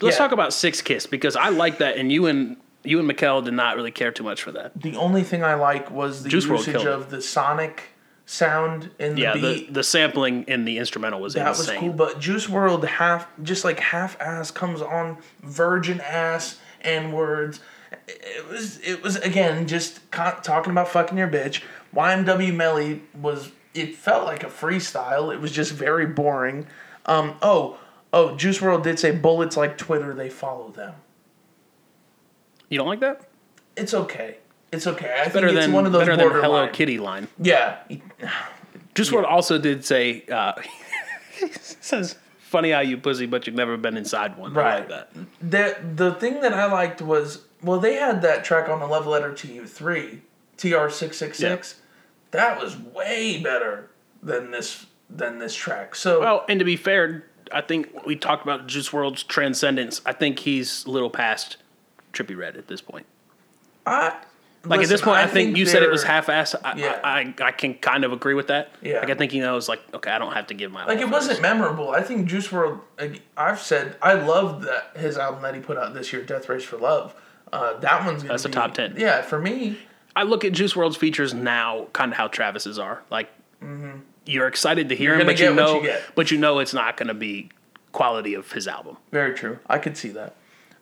Speaker 3: let's
Speaker 2: Yeah.
Speaker 3: talk about Six Kiss because I like that, and you and you and Mikkel did not really care too much for that.
Speaker 2: The only thing I like was the
Speaker 3: Juice
Speaker 2: usage
Speaker 3: it.
Speaker 2: of the sonic sound in the
Speaker 3: Yeah, the,
Speaker 2: beat.
Speaker 3: the sampling in the instrumental was
Speaker 2: that was cool, but Juice WRLD half just like half ass comes on virgin ass and words. It was it was again just con- talking about fucking your bitch. YNW Melly was it felt like a freestyle. It was just very boring. Um oh oh Juice WRLD did say bullets like Twitter they follow them.
Speaker 3: You don't like that?
Speaker 2: It's okay. It's okay. I
Speaker 3: Better
Speaker 2: think it's
Speaker 3: than
Speaker 2: one of those
Speaker 3: better than Hello. Kitty line.
Speaker 2: Yeah.
Speaker 3: Juice WRLD also did say, uh, <laughs> says, "Funny how you pussy, but you've never been inside one."
Speaker 2: Right.
Speaker 3: like that.
Speaker 2: The the thing that I liked was well they had that track on the Love Letter to You three TR six six six. That was way better than this than this track. So
Speaker 3: Well, and to be fair, I think we talked about Juice WRLD's transcendence. I think he's a little past Trippie Redd at this point.
Speaker 2: I
Speaker 3: Like at this point, I, think, you said it was half-assed. I,
Speaker 2: Yeah.
Speaker 3: I, I, I can kind of agree with that.
Speaker 2: Yeah.
Speaker 3: Like I think you he knows, like, okay, I don't have to give my
Speaker 2: like it wasn't memorable. I think Juice WRLD. I've said I loved that his album that he put out this year, Death Race for Love. Uh, that one's gonna
Speaker 3: That's a top 10.
Speaker 2: Yeah, for me.
Speaker 3: I look at Juice WRLD's features now, kind of how Travis's are. Like, you're excited to hear
Speaker 2: Mm-hmm. You're
Speaker 3: him, but you know,
Speaker 2: you
Speaker 3: but you know, it's not going to be quality of his album.
Speaker 2: Very true. I could see that.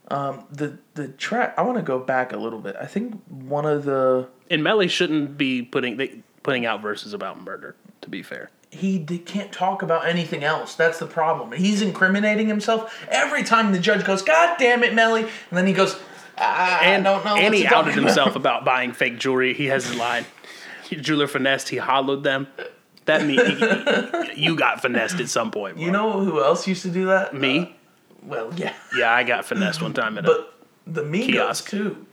Speaker 2: Um, the the track. I want to go back a little bit. I think one of the
Speaker 3: And Melly shouldn't be putting they, putting out verses about murder. To be fair,
Speaker 2: he d- can't talk about anything else. That's the problem. He's incriminating himself every time the judge goes, "God damn it, Melly," and then he goes, "I
Speaker 3: and
Speaker 2: don't know."
Speaker 3: and he outed himself about buying fake jewelry. He has his line. Jeweler finessed. He hollowed them. That means you got finessed at some point.
Speaker 2: You know who else used to do that?
Speaker 3: me?
Speaker 2: Uh, well, yeah,
Speaker 3: yeah, I got finessed one time at a.
Speaker 2: but the Migos
Speaker 3: Kiosk.
Speaker 2: too. You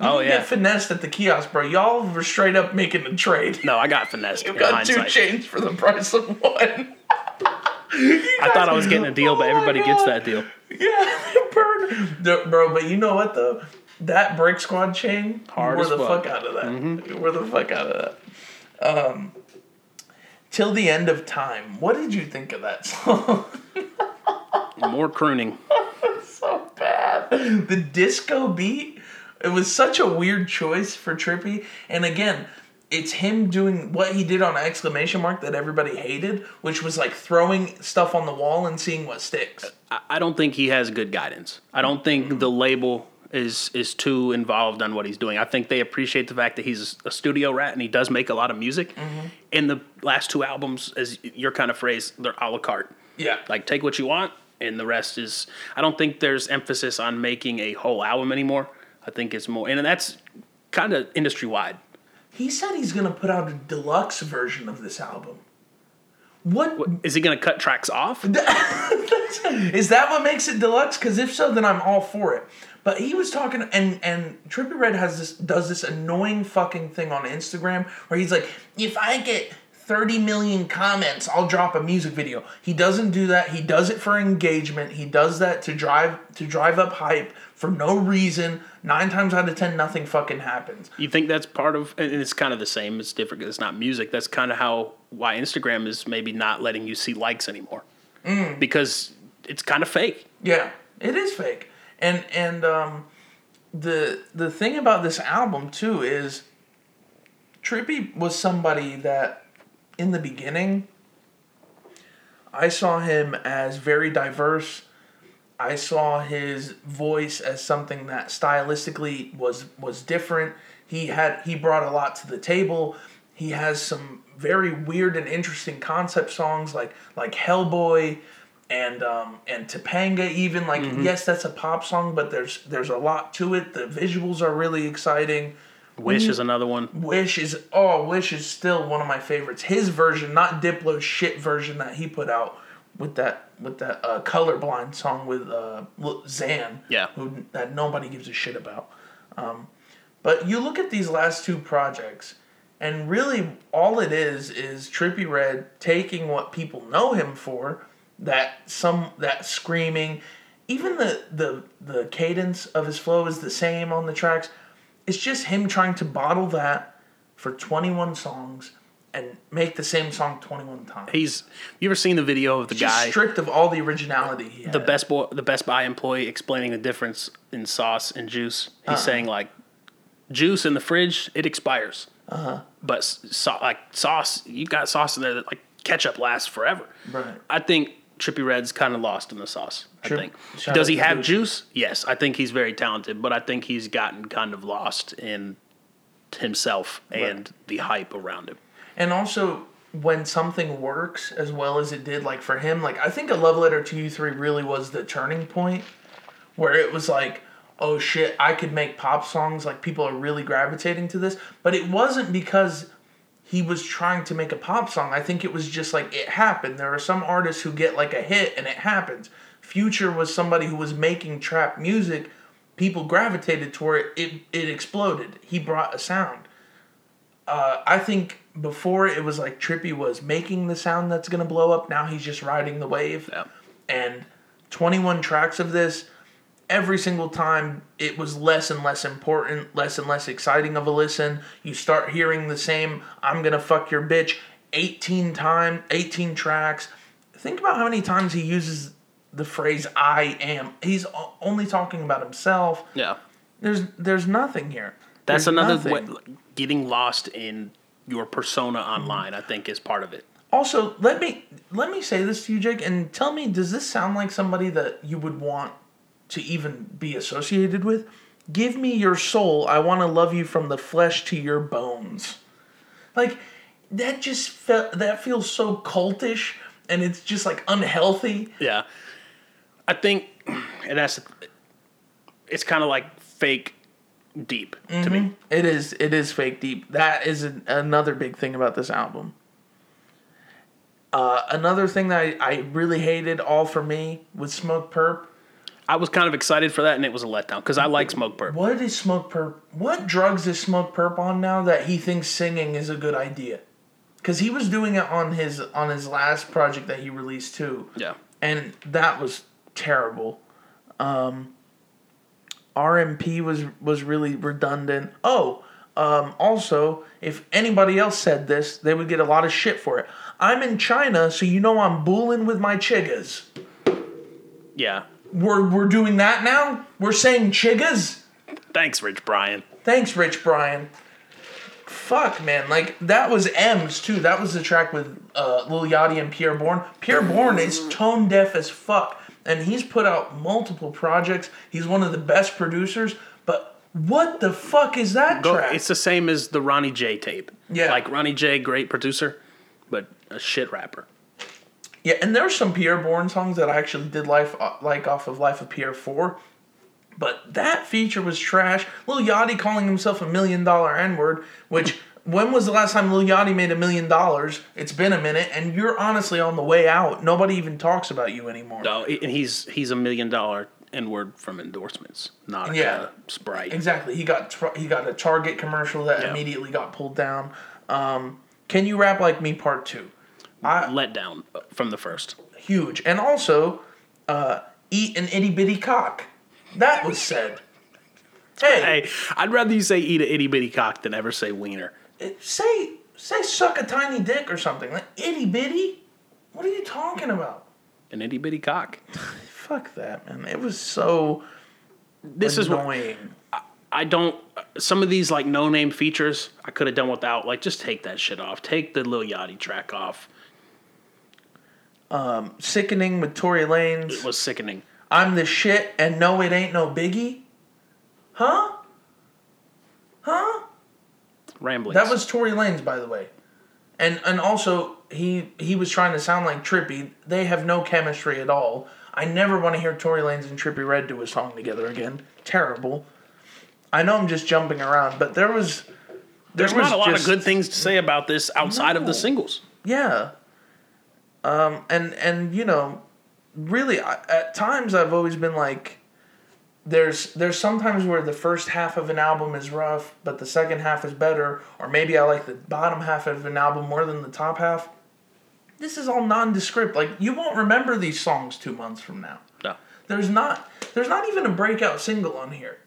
Speaker 3: Oh, yeah.
Speaker 2: get finessed at the kiosk, bro. Y'all were straight up making a trade.
Speaker 3: No, I got finessed. In
Speaker 2: got two chains for the price of one. <laughs> <laughs>
Speaker 3: I thought I was getting a deal, but
Speaker 2: Oh
Speaker 3: everybody gets that deal.
Speaker 2: Yeah, <laughs> burn. Bro, but you know what though? That Break Squad chain,
Speaker 3: Hard
Speaker 2: wore the
Speaker 3: fuck.
Speaker 2: fuck out of that. You wore the fuck out of that. Um, Till the end of time. What did you think of that <laughs> song?
Speaker 3: More crooning.
Speaker 2: so bad. The disco beat. It was such a weird choice for Trippie. And again, it's him doing what he did on exclamation mark that everybody hated, which was like throwing stuff on the wall and seeing what sticks.
Speaker 3: I- don't think he has good guidance. I don't think mm-hmm. the label is is too involved on what he's doing. I think they appreciate the fact that he's a studio rat and he does make a lot of music. Mm-hmm. In the last two albums, as your kind of phrase, they're a la carte.
Speaker 2: Yeah.
Speaker 3: Like take what you want, and the rest is. I don't think there's emphasis on making a whole album anymore. I think it's more, and that's kind of industry wide.
Speaker 2: He said he's gonna put out a deluxe version of this album. What
Speaker 3: Is he going to cut tracks off? <laughs>
Speaker 2: is that? What makes it deluxe? Because if so, then I'm all for it. But he was talking, and and Trippie Redd has this does this annoying fucking thing on Instagram where he's like, if I get 30 million comments, I'll drop a music video. He doesn't do that. He does it for engagement. He does that to drive to drive up hype for no reason. Nine times out of ten, nothing fucking happens.
Speaker 3: You think that's part of, and it's kind of the same. It's different. it's not music. That's kind of how why Instagram is maybe not letting you see likes anymore, because it's kind of fake.
Speaker 2: Yeah, it is fake. And and um, the the thing about this album too is Trippie was somebody that in the beginning I saw him as very diverse. I saw his voice as something that stylistically was was different. He had he brought a lot to the table. He has some very weird and interesting concept songs like like Hellboy and um, and Topanga even like yes that's a pop song but there's there's a lot to it. The visuals are really exciting.
Speaker 3: Wish is another one.
Speaker 2: Wish is oh Wish is still one of my favorites. His version, not Diplo's shit version that he put out, with that with that uh, colorblind song with uh, Xan.
Speaker 3: Yeah.
Speaker 2: Who that nobody gives a shit about. Um, but you look at these last two projects, and really all it is is Trippie Redd taking what people know him for, that some that screaming, even the the the cadence of his flow is the same on the tracks. It's just him trying to bottle that for 21 songs and make the same song 21 times.
Speaker 3: He's. You ever seen the video of the
Speaker 2: just
Speaker 3: guy?
Speaker 2: stripped of all the originality he had.
Speaker 3: the best boy, the Best Buy employee explaining the difference in sauce and juice. He's
Speaker 2: Uh-huh.
Speaker 3: saying like, juice in the fridge it expires, uh-huh. but so, like sauce, you got sauce in there that like ketchup lasts forever.
Speaker 2: Right.
Speaker 3: I think Trippie Redd's kind of lost in the sauce. I think.
Speaker 2: shout
Speaker 3: Does
Speaker 2: out
Speaker 3: he
Speaker 2: to
Speaker 3: have juice? Yes, I think he's very talented, but I think he's gotten kind of lost in himself and the hype around him.
Speaker 2: And also, when something works as well as it did, like for him, like I think a love letter to you three really was the turning point, where it was like, oh shit, I could make pop songs. Like people are really gravitating to this, but it wasn't because he was trying to make a pop song. I think it was just like it happened. There are some artists who get like a hit and it happens. Future was somebody who was making trap music. People gravitated toward it. It, it exploded. He brought a sound. Uh, I think before it was like Trippie was making the sound that's gonna blow up. Now he's just riding the wave.
Speaker 3: Yeah.
Speaker 2: And 21 tracks of this, every single time it was less and less important, less and less exciting of a listen. You start hearing the same "I'm gonna fuck your bitch" 18 time, 18 tracks. Think about how many times he uses the phrase "I am." He's only talking about himself.
Speaker 3: Yeah.
Speaker 2: There's there's nothing here.
Speaker 3: That's
Speaker 2: There's
Speaker 3: another
Speaker 2: nothing.
Speaker 3: way, getting lost in your persona online. I think is part of it.
Speaker 2: Also, let me let me say this to you, Jake, and tell me, does this sound like somebody that you would want to even be associated with? Give me your soul. I want to love you from the flesh to your bones. Like that just felt that feels so cultish, and it's just like unhealthy.
Speaker 3: Yeah, I think, <clears throat> and that's it's kind of like fake deep to me.
Speaker 2: It is it is fake deep. That is an, another big thing about this album. Uh, another thing that I, I really hated all for me was Smokepurpp.
Speaker 3: I was kind of excited for that, and it was a letdown because I like Smokepurpp.
Speaker 2: What is Smokepurpp? What drugs is Smokepurpp on now that he thinks singing is a good idea? Because he was doing it on his on his last project that he released too,
Speaker 3: Yeah,
Speaker 2: and that was terrible. Um, RMP was was really redundant. Oh, um, also, if anybody else said this, they would get a lot of shit for it. I'm in China, so you know I'm booling with my chiggas.
Speaker 3: yeah.
Speaker 2: We're we're doing that now. We're saying chiggas.
Speaker 3: Thanks, Rich Brian.
Speaker 2: Thanks, Rich Brian. Fuck, man. Like, that was M's, too. That was the track with uh, Lil Yachty and Pierre Bourne. Pierre Bourne is tone deaf as fuck. And he's put out multiple projects. He's one of the best producers. But what the fuck is that
Speaker 3: Go,
Speaker 2: track?
Speaker 3: it's the same as the Ronnie J tape.
Speaker 2: Yeah.
Speaker 3: like Ronnie J, great producer, but a shit rapper.
Speaker 2: yeah, and there's some Pierre Bourne songs that I actually did life, uh, like off of Life of Pierre 4. But that feature was trash. Lil Yachty calling himself a million dollar N word, which when was the last time Lil Yachty made a million dollars? It's been a minute, and you're honestly on the way out. Nobody even talks about you anymore.
Speaker 3: No, and he's he's a million dollar N word from endorsements, not
Speaker 2: Yeah.
Speaker 3: uh, Sprite.
Speaker 2: Exactly. He got he got a Target commercial that
Speaker 3: Yeah.
Speaker 2: immediately got pulled down. Um, Can you rap like me? Part two. I,
Speaker 3: Let down from the first.
Speaker 2: huge, and also uh, eat an itty bitty cock. That was said. Hey,
Speaker 3: Hey, I'd rather you say eat an itty bitty cock than ever say wiener.
Speaker 2: Say say suck a tiny dick or something. Like itty bitty. What are you talking about?
Speaker 3: An itty bitty cock. <laughs>
Speaker 2: Fuck that, man. It was so
Speaker 3: This is
Speaker 2: annoying.
Speaker 3: I don't. Some of these like no name features I could have done without. Like just take that shit off. Take the Lil Yachty track off.
Speaker 2: Um, Sickening with Tory Lanez.
Speaker 3: It was sickening.
Speaker 2: I'm the shit, and no, it ain't no biggie. Huh? Huh?
Speaker 3: Ramblings.
Speaker 2: That was Tory Lanez, by the way. And and also he he was trying to sound like Trippie. They have no chemistry at all. I never want to hear Tory Lanez and Trippie Redd do a song together again. Terrible. I know I'm just jumping around, but there was there
Speaker 3: There's
Speaker 2: was
Speaker 3: not a lot
Speaker 2: just-
Speaker 3: of good things to say about this outside of the singles.
Speaker 2: Yeah. Um, and and you know, really, I, at times I've always been like, there's there's sometimes where the first half of an album is rough, but the second half is better, or maybe I like the bottom half of an album more than the top half. This is all nondescript. Like you won't remember these songs two months from now.
Speaker 3: No.
Speaker 2: There's not there's not even a breakout single on here.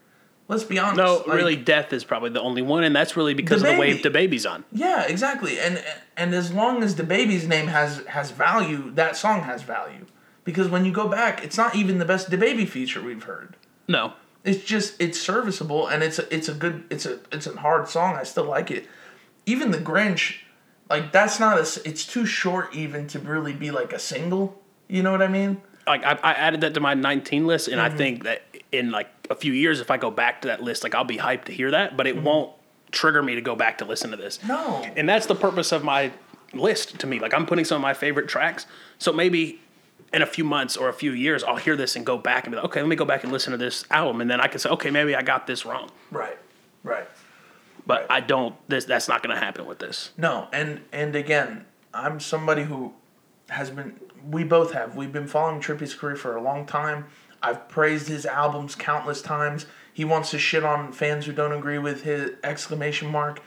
Speaker 2: Let's be honest.
Speaker 3: No,
Speaker 2: Like,
Speaker 3: really, Death is probably the only one, and that's really because
Speaker 2: The
Speaker 3: of
Speaker 2: DaBaby.
Speaker 3: the baby's on.
Speaker 2: Yeah, exactly. And and as long as DaBaby's name has has value, that song has value. Because when you go back, it's not even the best DaBaby feature we've heard.
Speaker 3: No,
Speaker 2: It's just it's serviceable and it's a, it's a good it's a it's a hard song. I still like it. Even the Grinch, like that's not a it's too short even to really be like a single. You know what I mean?
Speaker 3: like I, I added that to my 19 list, and
Speaker 2: Mm-hmm.
Speaker 3: I think that in like a few years, if I go back to that list, like I'll be hyped to hear that, but it won't trigger me to go back to listen to this.
Speaker 2: Mm-hmm. No.
Speaker 3: and that's the purpose of my list to me. Like I'm putting some of my favorite tracks, so maybe in a few months or a few years, I'll hear this and go back and be like, okay, let me go back and listen to this album, and then I can say, okay, maybe I got this wrong,
Speaker 2: Right. Right.
Speaker 3: but I don't. This that's not going to happen with this.
Speaker 2: No, and and again, I'm somebody who has been. We both have. We've been following Trippie's career for a long time. I've praised his albums countless times. He wants to shit on fans who don't agree with his exclamation mark.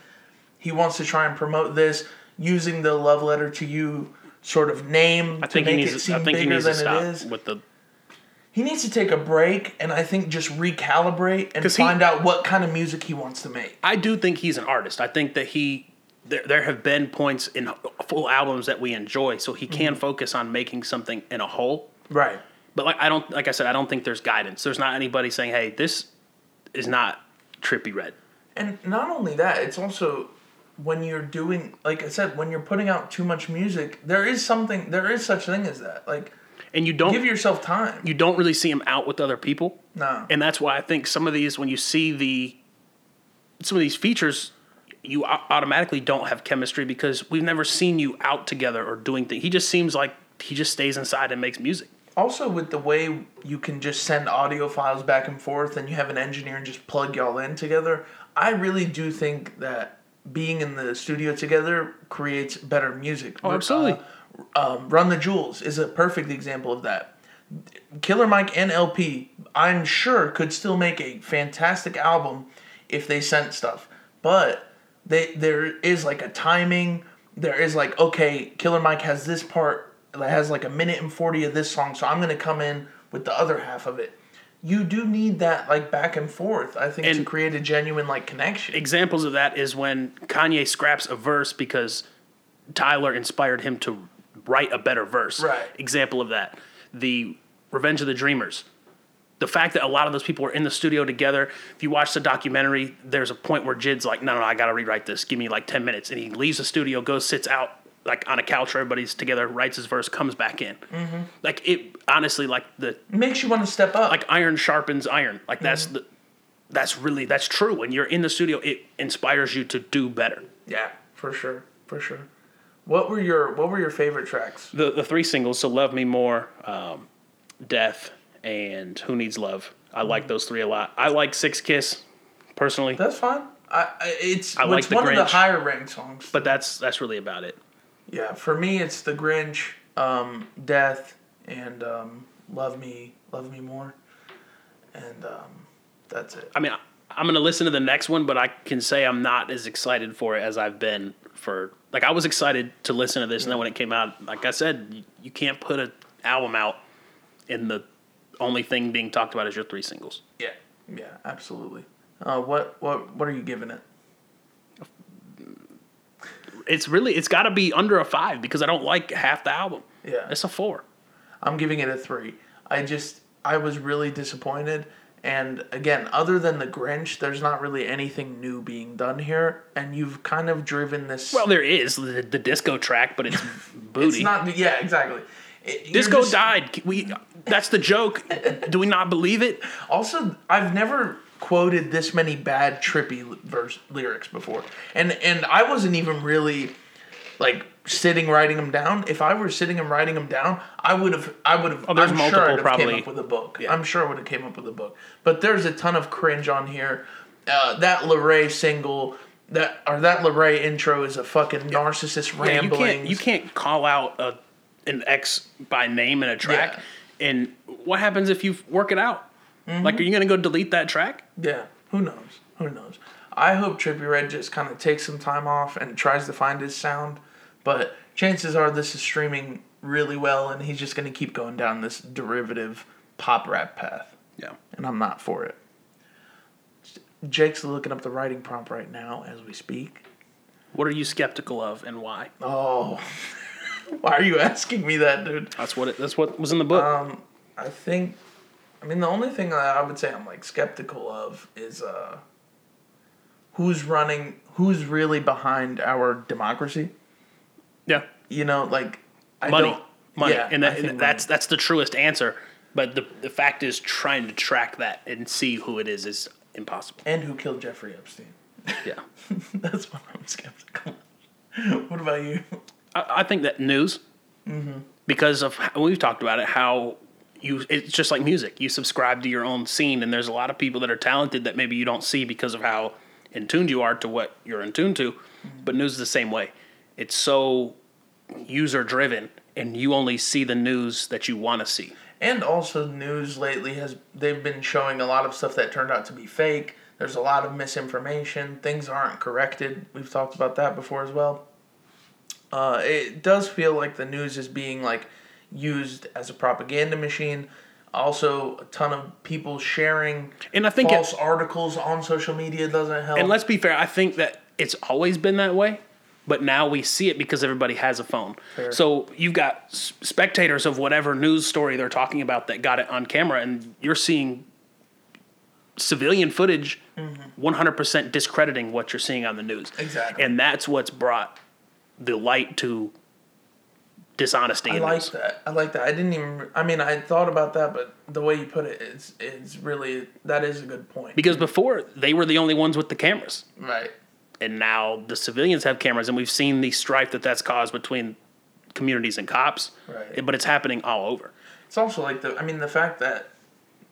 Speaker 2: He wants to try and promote this using the love letter to you sort of name
Speaker 3: I
Speaker 2: to
Speaker 3: think he
Speaker 2: make it
Speaker 3: needs.
Speaker 2: seem
Speaker 3: I think he
Speaker 2: bigger
Speaker 3: needs to
Speaker 2: than it
Speaker 3: stop with the
Speaker 2: He needs to take a break and I think just recalibrate and
Speaker 3: 'Cause he-
Speaker 2: find out what kind of music he wants to make.
Speaker 3: I do think he's an artist. I think that he there, there have been points in full albums that we enjoy, so he
Speaker 2: Mm-hmm.
Speaker 3: can focus on making something in a whole.
Speaker 2: Right.
Speaker 3: But like I don't like I said, I don't think there's guidance. There's not anybody saying, "Hey, this is not Trippie Redd."
Speaker 2: And not only that, it's also when you're doing, like I said, when you're putting out too much music, there is something, there is such thing as that. Like,
Speaker 3: And you don't
Speaker 2: give yourself time.
Speaker 3: you don't really see him out with other people.
Speaker 2: no.
Speaker 3: And that's why I think some of these when you see the some of these features you automatically don't have chemistry because we've never seen you out together or doing things. He just seems like he just stays inside and makes music.
Speaker 2: also, with the way you can just send audio files back and forth and you have an engineer and just plug y'all in together, I really do think that being in the studio together creates better music.
Speaker 3: Oh, absolutely.
Speaker 2: Uh, um, Run the Jewels is a perfect example of that. Killer Mike and El-P, I'm sure, could still make a fantastic album if they sent stuff. But they there is like a timing. There is like okay, Killer Mike has this part that has like a minute and forty of this song, so I'm gonna come in with the other half of it. You do need that like back and forth. I think to create a genuine like connection.
Speaker 3: Examples of that is when Kanye scraps a verse because Tyler inspired him to write a better verse.
Speaker 2: Right.
Speaker 3: Example of that. The Revenge of the Dreamers. The fact that a lot of those people were in the studio together. If you watch the documentary, there's a point where JID's like, no, no, I got to rewrite this. Give me like 10 minutes. And he leaves the studio, goes, sits out like on a couch where everybody's together, writes his verse, comes back in.
Speaker 2: Mm-hmm.
Speaker 3: Like it, honestly, like the
Speaker 2: makes you want to step up.
Speaker 3: like iron sharpens iron. Like that's
Speaker 2: Mm-hmm.
Speaker 3: the that's really that's true. When you're in the studio, it inspires you to do better.
Speaker 2: yeah, for sure, for sure. What were your What were your favorite tracks?
Speaker 3: The the three singles, so love me more, um, death, and who needs love. I
Speaker 2: Mm-hmm.
Speaker 3: like those three a lot. I like Six Kiss, personally,
Speaker 2: That's fine. I, it's
Speaker 3: I like
Speaker 2: it's one of the higher ranked songs.
Speaker 3: but that's that's really about it.
Speaker 2: Yeah, for me it's the Grinch, um, Death, and um, Love Me, Love Me More, and um, that's it.
Speaker 3: I mean, I'm gonna listen to the next one, but I can say I'm not as excited for it as I've been for. Like I was excited to listen to this, and then when it came out, like I said, you, you can't put an album out in the only thing being talked about is your three singles.
Speaker 2: Yeah, yeah, absolutely. Uh, what what what are you giving it?
Speaker 3: It's really it's got to be under a five because I don't like half the album.
Speaker 2: Yeah.
Speaker 3: it's a four.
Speaker 2: I'm giving it a three. I just I was really disappointed. And again, other than the Grinch, there's not really anything new being done here, and you've kind of driven this.
Speaker 3: Well, there is the, the disco track, but it's <laughs> booty.
Speaker 2: it's not. Yeah, exactly. It-
Speaker 3: disco
Speaker 2: just-
Speaker 3: died. We that's the joke. Do we not believe it? <laughs>
Speaker 2: Also, I've never quoted this many bad Trippie verse lyrics before, and and I wasn't even really like sitting writing them down. If I were sitting and writing them down, I would have. I would have.
Speaker 3: Oh, there's
Speaker 2: I'm
Speaker 3: multiple
Speaker 2: sure have
Speaker 3: probably.
Speaker 2: came up with a book. I'm sure I would have came up with a book. But there's a ton of cringe on here. Uh, that Leray single. That or that Leray intro is a fucking narcissist
Speaker 3: Yeah, you
Speaker 2: rambling.
Speaker 3: can't you can't call out a an ex by name in a track.
Speaker 2: Yeah.
Speaker 3: And what happens if you work it out?
Speaker 2: Mm-hmm.
Speaker 3: Like, are you going to go delete that track?
Speaker 2: Yeah, who knows? Who knows? I hope Trippie Redd just kind of takes some time off and tries to find his sound, but chances are this is streaming really well, and he's just going to keep going down this derivative pop rap path,
Speaker 3: Yeah.
Speaker 2: and I'm not for it. Jake's looking up the writing prompt right now as we speak.
Speaker 3: What are you skeptical of and why?
Speaker 2: Oh, <laughs> why are you asking me that, dude?
Speaker 3: That's what it, that's what was in the book.
Speaker 2: Um, I think, I mean, the only thing that I would say I'm like skeptical of is uh, who's running, who's really behind our democracy.
Speaker 3: yeah.
Speaker 2: You know, like I
Speaker 3: Money.
Speaker 2: don't-
Speaker 3: Money.
Speaker 2: Yeah,
Speaker 3: and that,
Speaker 2: think
Speaker 3: that's
Speaker 2: money.
Speaker 3: that's the truest answer. But the the fact is trying to track that and see who it is is impossible.
Speaker 2: and who killed Jeffrey Epstein.
Speaker 3: Yeah. <laughs>
Speaker 2: That's what I'm skeptical. of. What about you?
Speaker 3: I, I think that news, because of we've talked about it, how you it's just like music. You subscribe to your own scene, and there's a lot of people that are talented that maybe you don't see because of how in tuned you are to what you're in tune to. But news is the same way. It's so user driven, and you only see the news that you want to see.
Speaker 2: And also, news lately has they've been showing a lot of stuff that turned out to be fake. There's a lot of misinformation. Things aren't corrected. We've talked about that before as well. Uh, it does feel like the news is being like used as a propaganda machine. Also, a ton of people sharing
Speaker 3: And I think it-
Speaker 2: false articles on social media doesn't help.
Speaker 3: And let's be fair, I think that it's always been that way, but now we see it because everybody has a phone.
Speaker 2: Fair.
Speaker 3: So you've got spectators of whatever news story they're talking about that got it on camera, and you're seeing civilian footage mm-hmm. 100% discrediting what you're seeing on the news.
Speaker 2: Exactly.
Speaker 3: And that's what's brought the light to dishonesty
Speaker 2: I like that. I like that. I didn't even. I mean, I thought about that, but the way you put it, it's it's really that is a good point.
Speaker 3: Because before, they were the only ones with the cameras.
Speaker 2: right.
Speaker 3: and now the civilians have cameras, and we've seen the strife that that's caused between communities and cops.
Speaker 2: Right.
Speaker 3: But it's happening all over.
Speaker 2: It's also like the. I mean, the fact that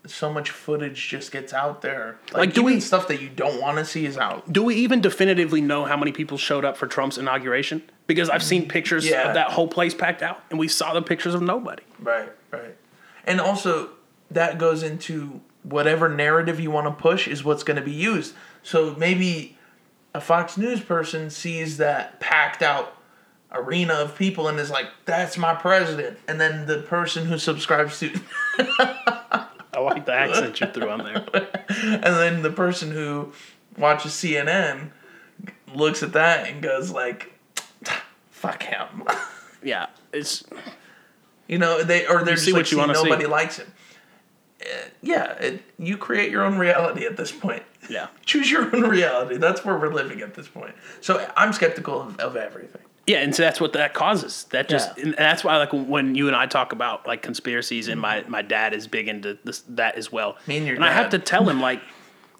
Speaker 2: so much footage just gets out there. Like,
Speaker 3: Like, do
Speaker 2: even
Speaker 3: we-
Speaker 2: stuff that you don't want to see is out.
Speaker 3: Do we even definitively know how many people showed up for Trump's inauguration? Because I've seen pictures
Speaker 2: Yeah.
Speaker 3: of that whole place packed out, and we saw the pictures of nobody.
Speaker 2: Right. Right. And also, that goes into whatever narrative you want to push is what's going to be used. So maybe a Fox News person sees that packed out arena of people and is like, "That's my president," and then the person who subscribes to <laughs>
Speaker 3: I like the accent you threw on there. <laughs>
Speaker 2: And then the person who watches CNN looks at that and goes like, "Fuck him," <laughs>
Speaker 3: Yeah, it's
Speaker 2: you know. They or they're
Speaker 3: You
Speaker 2: just like,
Speaker 3: what you
Speaker 2: "See,
Speaker 3: wanna see."
Speaker 2: nobody likes him. Uh, yeah, it, you create your own reality at this point.
Speaker 3: yeah. <laughs>
Speaker 2: Choose your own reality. That's where we're living at this point. So I'm skeptical of, of everything.
Speaker 3: Yeah, and so that's what that causes. That just
Speaker 2: Yeah.
Speaker 3: and that's why like when you and I talk about like conspiracies and my my dad is big into this that as well.
Speaker 2: Me and your and dad.
Speaker 3: I have to tell him like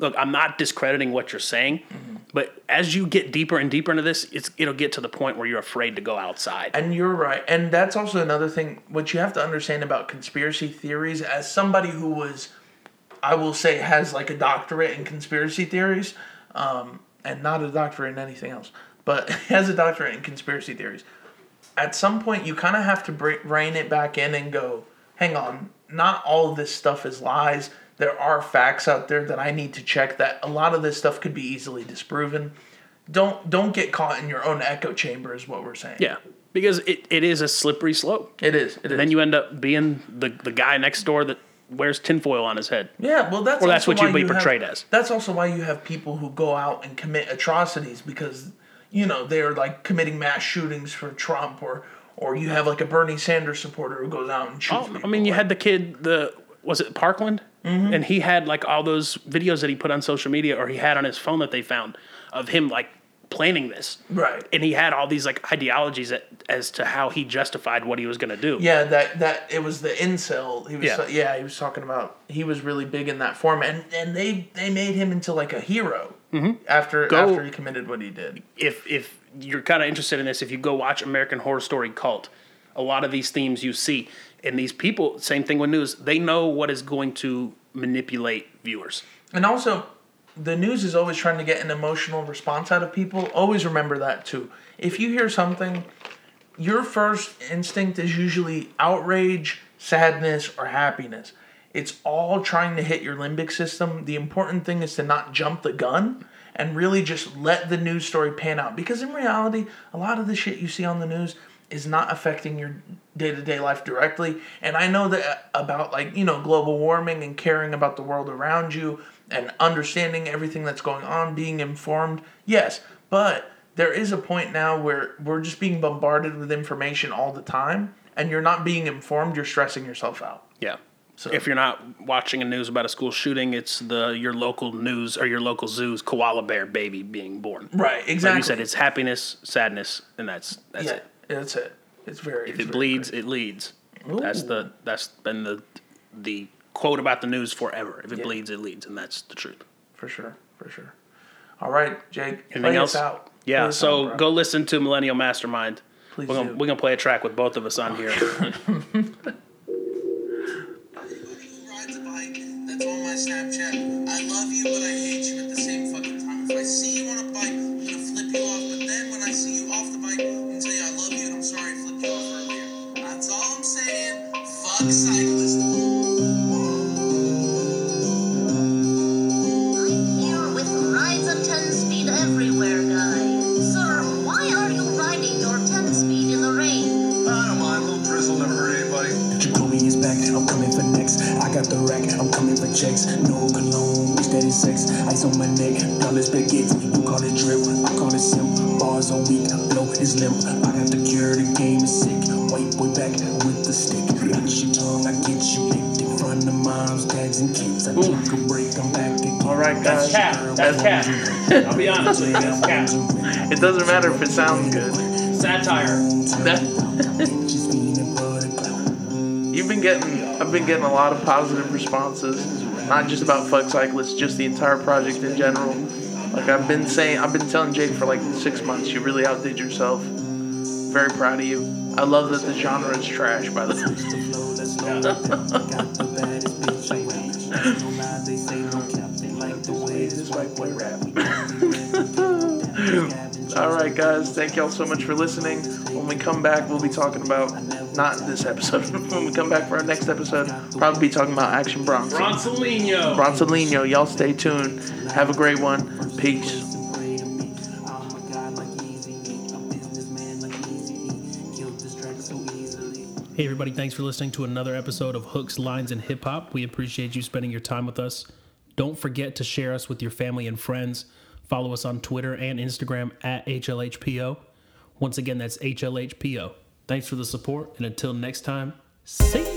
Speaker 3: look, I'm not discrediting what you're saying,
Speaker 2: Mm-hmm.
Speaker 3: but as you get deeper and deeper into this, it's it'll get to the point where you're afraid to go outside.
Speaker 2: And you're right. And that's also another thing. What you have to understand about conspiracy theories, as somebody who was, I will say, has like a doctorate in conspiracy theories, um, and not a doctorate in anything else, but <laughs> has a doctorate in conspiracy theories. At some point, you kind of have to br- rein it back in and go, hang on, not all of this stuff is lies. There are facts out there that I need to check. That a lot of this stuff could be easily disproven. Don't don't get caught in your own echo chamber, is what we're saying.
Speaker 3: yeah. Because it, it is a slippery slope.
Speaker 2: It is. It is.
Speaker 3: And then you end up being the, the guy next door that wears tinfoil on his head.
Speaker 2: yeah, well, that's
Speaker 3: Or that's what you'd be
Speaker 2: you
Speaker 3: portrayed
Speaker 2: have,
Speaker 3: as.
Speaker 2: That's also why you have people who go out and commit atrocities because you know they're like committing mass shootings for Trump, or or you have like a Bernie Sanders supporter who goes out and shoots.
Speaker 3: Oh, I mean, you had the kid, the was it Parkland,
Speaker 2: Mm-hmm.
Speaker 3: and he had like all those videos that he put on social media, or he had on his phone that they found of him like planning this,
Speaker 2: right.
Speaker 3: and he had all these like ideologies that, as to how he justified what he was going to do.
Speaker 2: Yeah, that that it was the incel. He was
Speaker 3: Yeah.
Speaker 2: yeah. he was talking about he was really big in that form, and and they they made him into like a hero after
Speaker 3: Go-
Speaker 2: after he committed what he did.
Speaker 3: If if you're kind of interested in this, if you go watch American Horror Story Cult, a lot of these themes you see, and these people, same thing with news, they know what is going to manipulate viewers.
Speaker 2: And also, the news is always trying to get an emotional response out of people. Always remember that too. If you hear something your first instinct is usually outrage, sadness, or happiness. It's all trying to hit your limbic system. The important thing is to not jump the gun and really just let the news story pan out. Because in reality, a lot of the shit you see on the news is not affecting your day to day life directly. And I know that uh, about like, you know, global warming and caring about the world around you and understanding everything that's going on, being informed. Yes, but there is a point now where we're just being bombarded with information all the time and you're not being informed, you're stressing yourself out.
Speaker 3: Yeah. So if you're not watching a news about a school shooting, it's the your local news or your local zoo's koala bear baby being born.
Speaker 2: Right, exactly.
Speaker 3: Like you said, it's happiness, sadness, and that's that's
Speaker 2: yeah,
Speaker 3: it.
Speaker 2: that's it. It's very
Speaker 3: If it bleeds, it leads. That's the that's been the the quote about the news forever. If it
Speaker 2: Yeah.
Speaker 3: bleeds, it leads, and that's the truth.
Speaker 2: for sure, for sure. All right, Jake.
Speaker 3: Anything
Speaker 2: play
Speaker 3: else?
Speaker 2: us out.
Speaker 3: Yeah.
Speaker 2: us
Speaker 3: So
Speaker 2: out,
Speaker 3: go listen to Millennial Mastermind.
Speaker 2: Please
Speaker 3: we're gonna
Speaker 2: do.
Speaker 3: we're gonna play a track with both of us on here.
Speaker 4: rides a bike that's on my Snapchat. I love you, but I hate you at the same fucking time. If I see you on a bike, I'm gonna flip you off. But then when I see you off the bike, sorry flipped you off earlier. That's all I'm saying. Fuck cyclists.
Speaker 6: I'm here with rides at 10 speed everywhere, guy. Sir, why are you riding your 10 speed in the rain?
Speaker 7: I don't little drizzle never hurt anybody.
Speaker 5: Jacoby is back, I'm coming for next. I got the rack, I'm coming for checks. No cologne, bitch, that is sex. Ice on my neck, dollars baguettes. You call it drip, I call it simp. Bars are weak, blow is limp. I
Speaker 2: right, guys.
Speaker 3: That's cat. I'll be honest with you, that's cat. <laughs>
Speaker 2: It doesn't matter if it sounds good.
Speaker 3: Satire.
Speaker 2: That,
Speaker 5: Just feeling for the clout.
Speaker 2: you've been getting, I've been getting a lot of positive responses, not just about Fuck Cyclists, just the entire project in general. Like I've been saying, I've been telling Jake for like six months, you really outdid yourself. Very proud of you. I love that the genre is trash, by the way. <laughs> <laughs>
Speaker 5: way boy rap. <laughs>
Speaker 2: All right, guys. Thank y'all so much for listening. When we come back, we'll be talking about not this episode. <laughs> when we come back for our next episode, probably be talking about Action Bronson.
Speaker 3: Bronsolino.
Speaker 2: Bronsolino. Y'all stay tuned. Have a great one. Peace.
Speaker 8: Hey, everybody, thanks for listening to another episode of Hooks, Lines, and Hip Hop. We appreciate you spending your time with us. Don't forget to share us with your family and friends. Follow us on Twitter and Instagram at HLHPO. Once again, that's HLHPO. Thanks for the support, and until next time, see.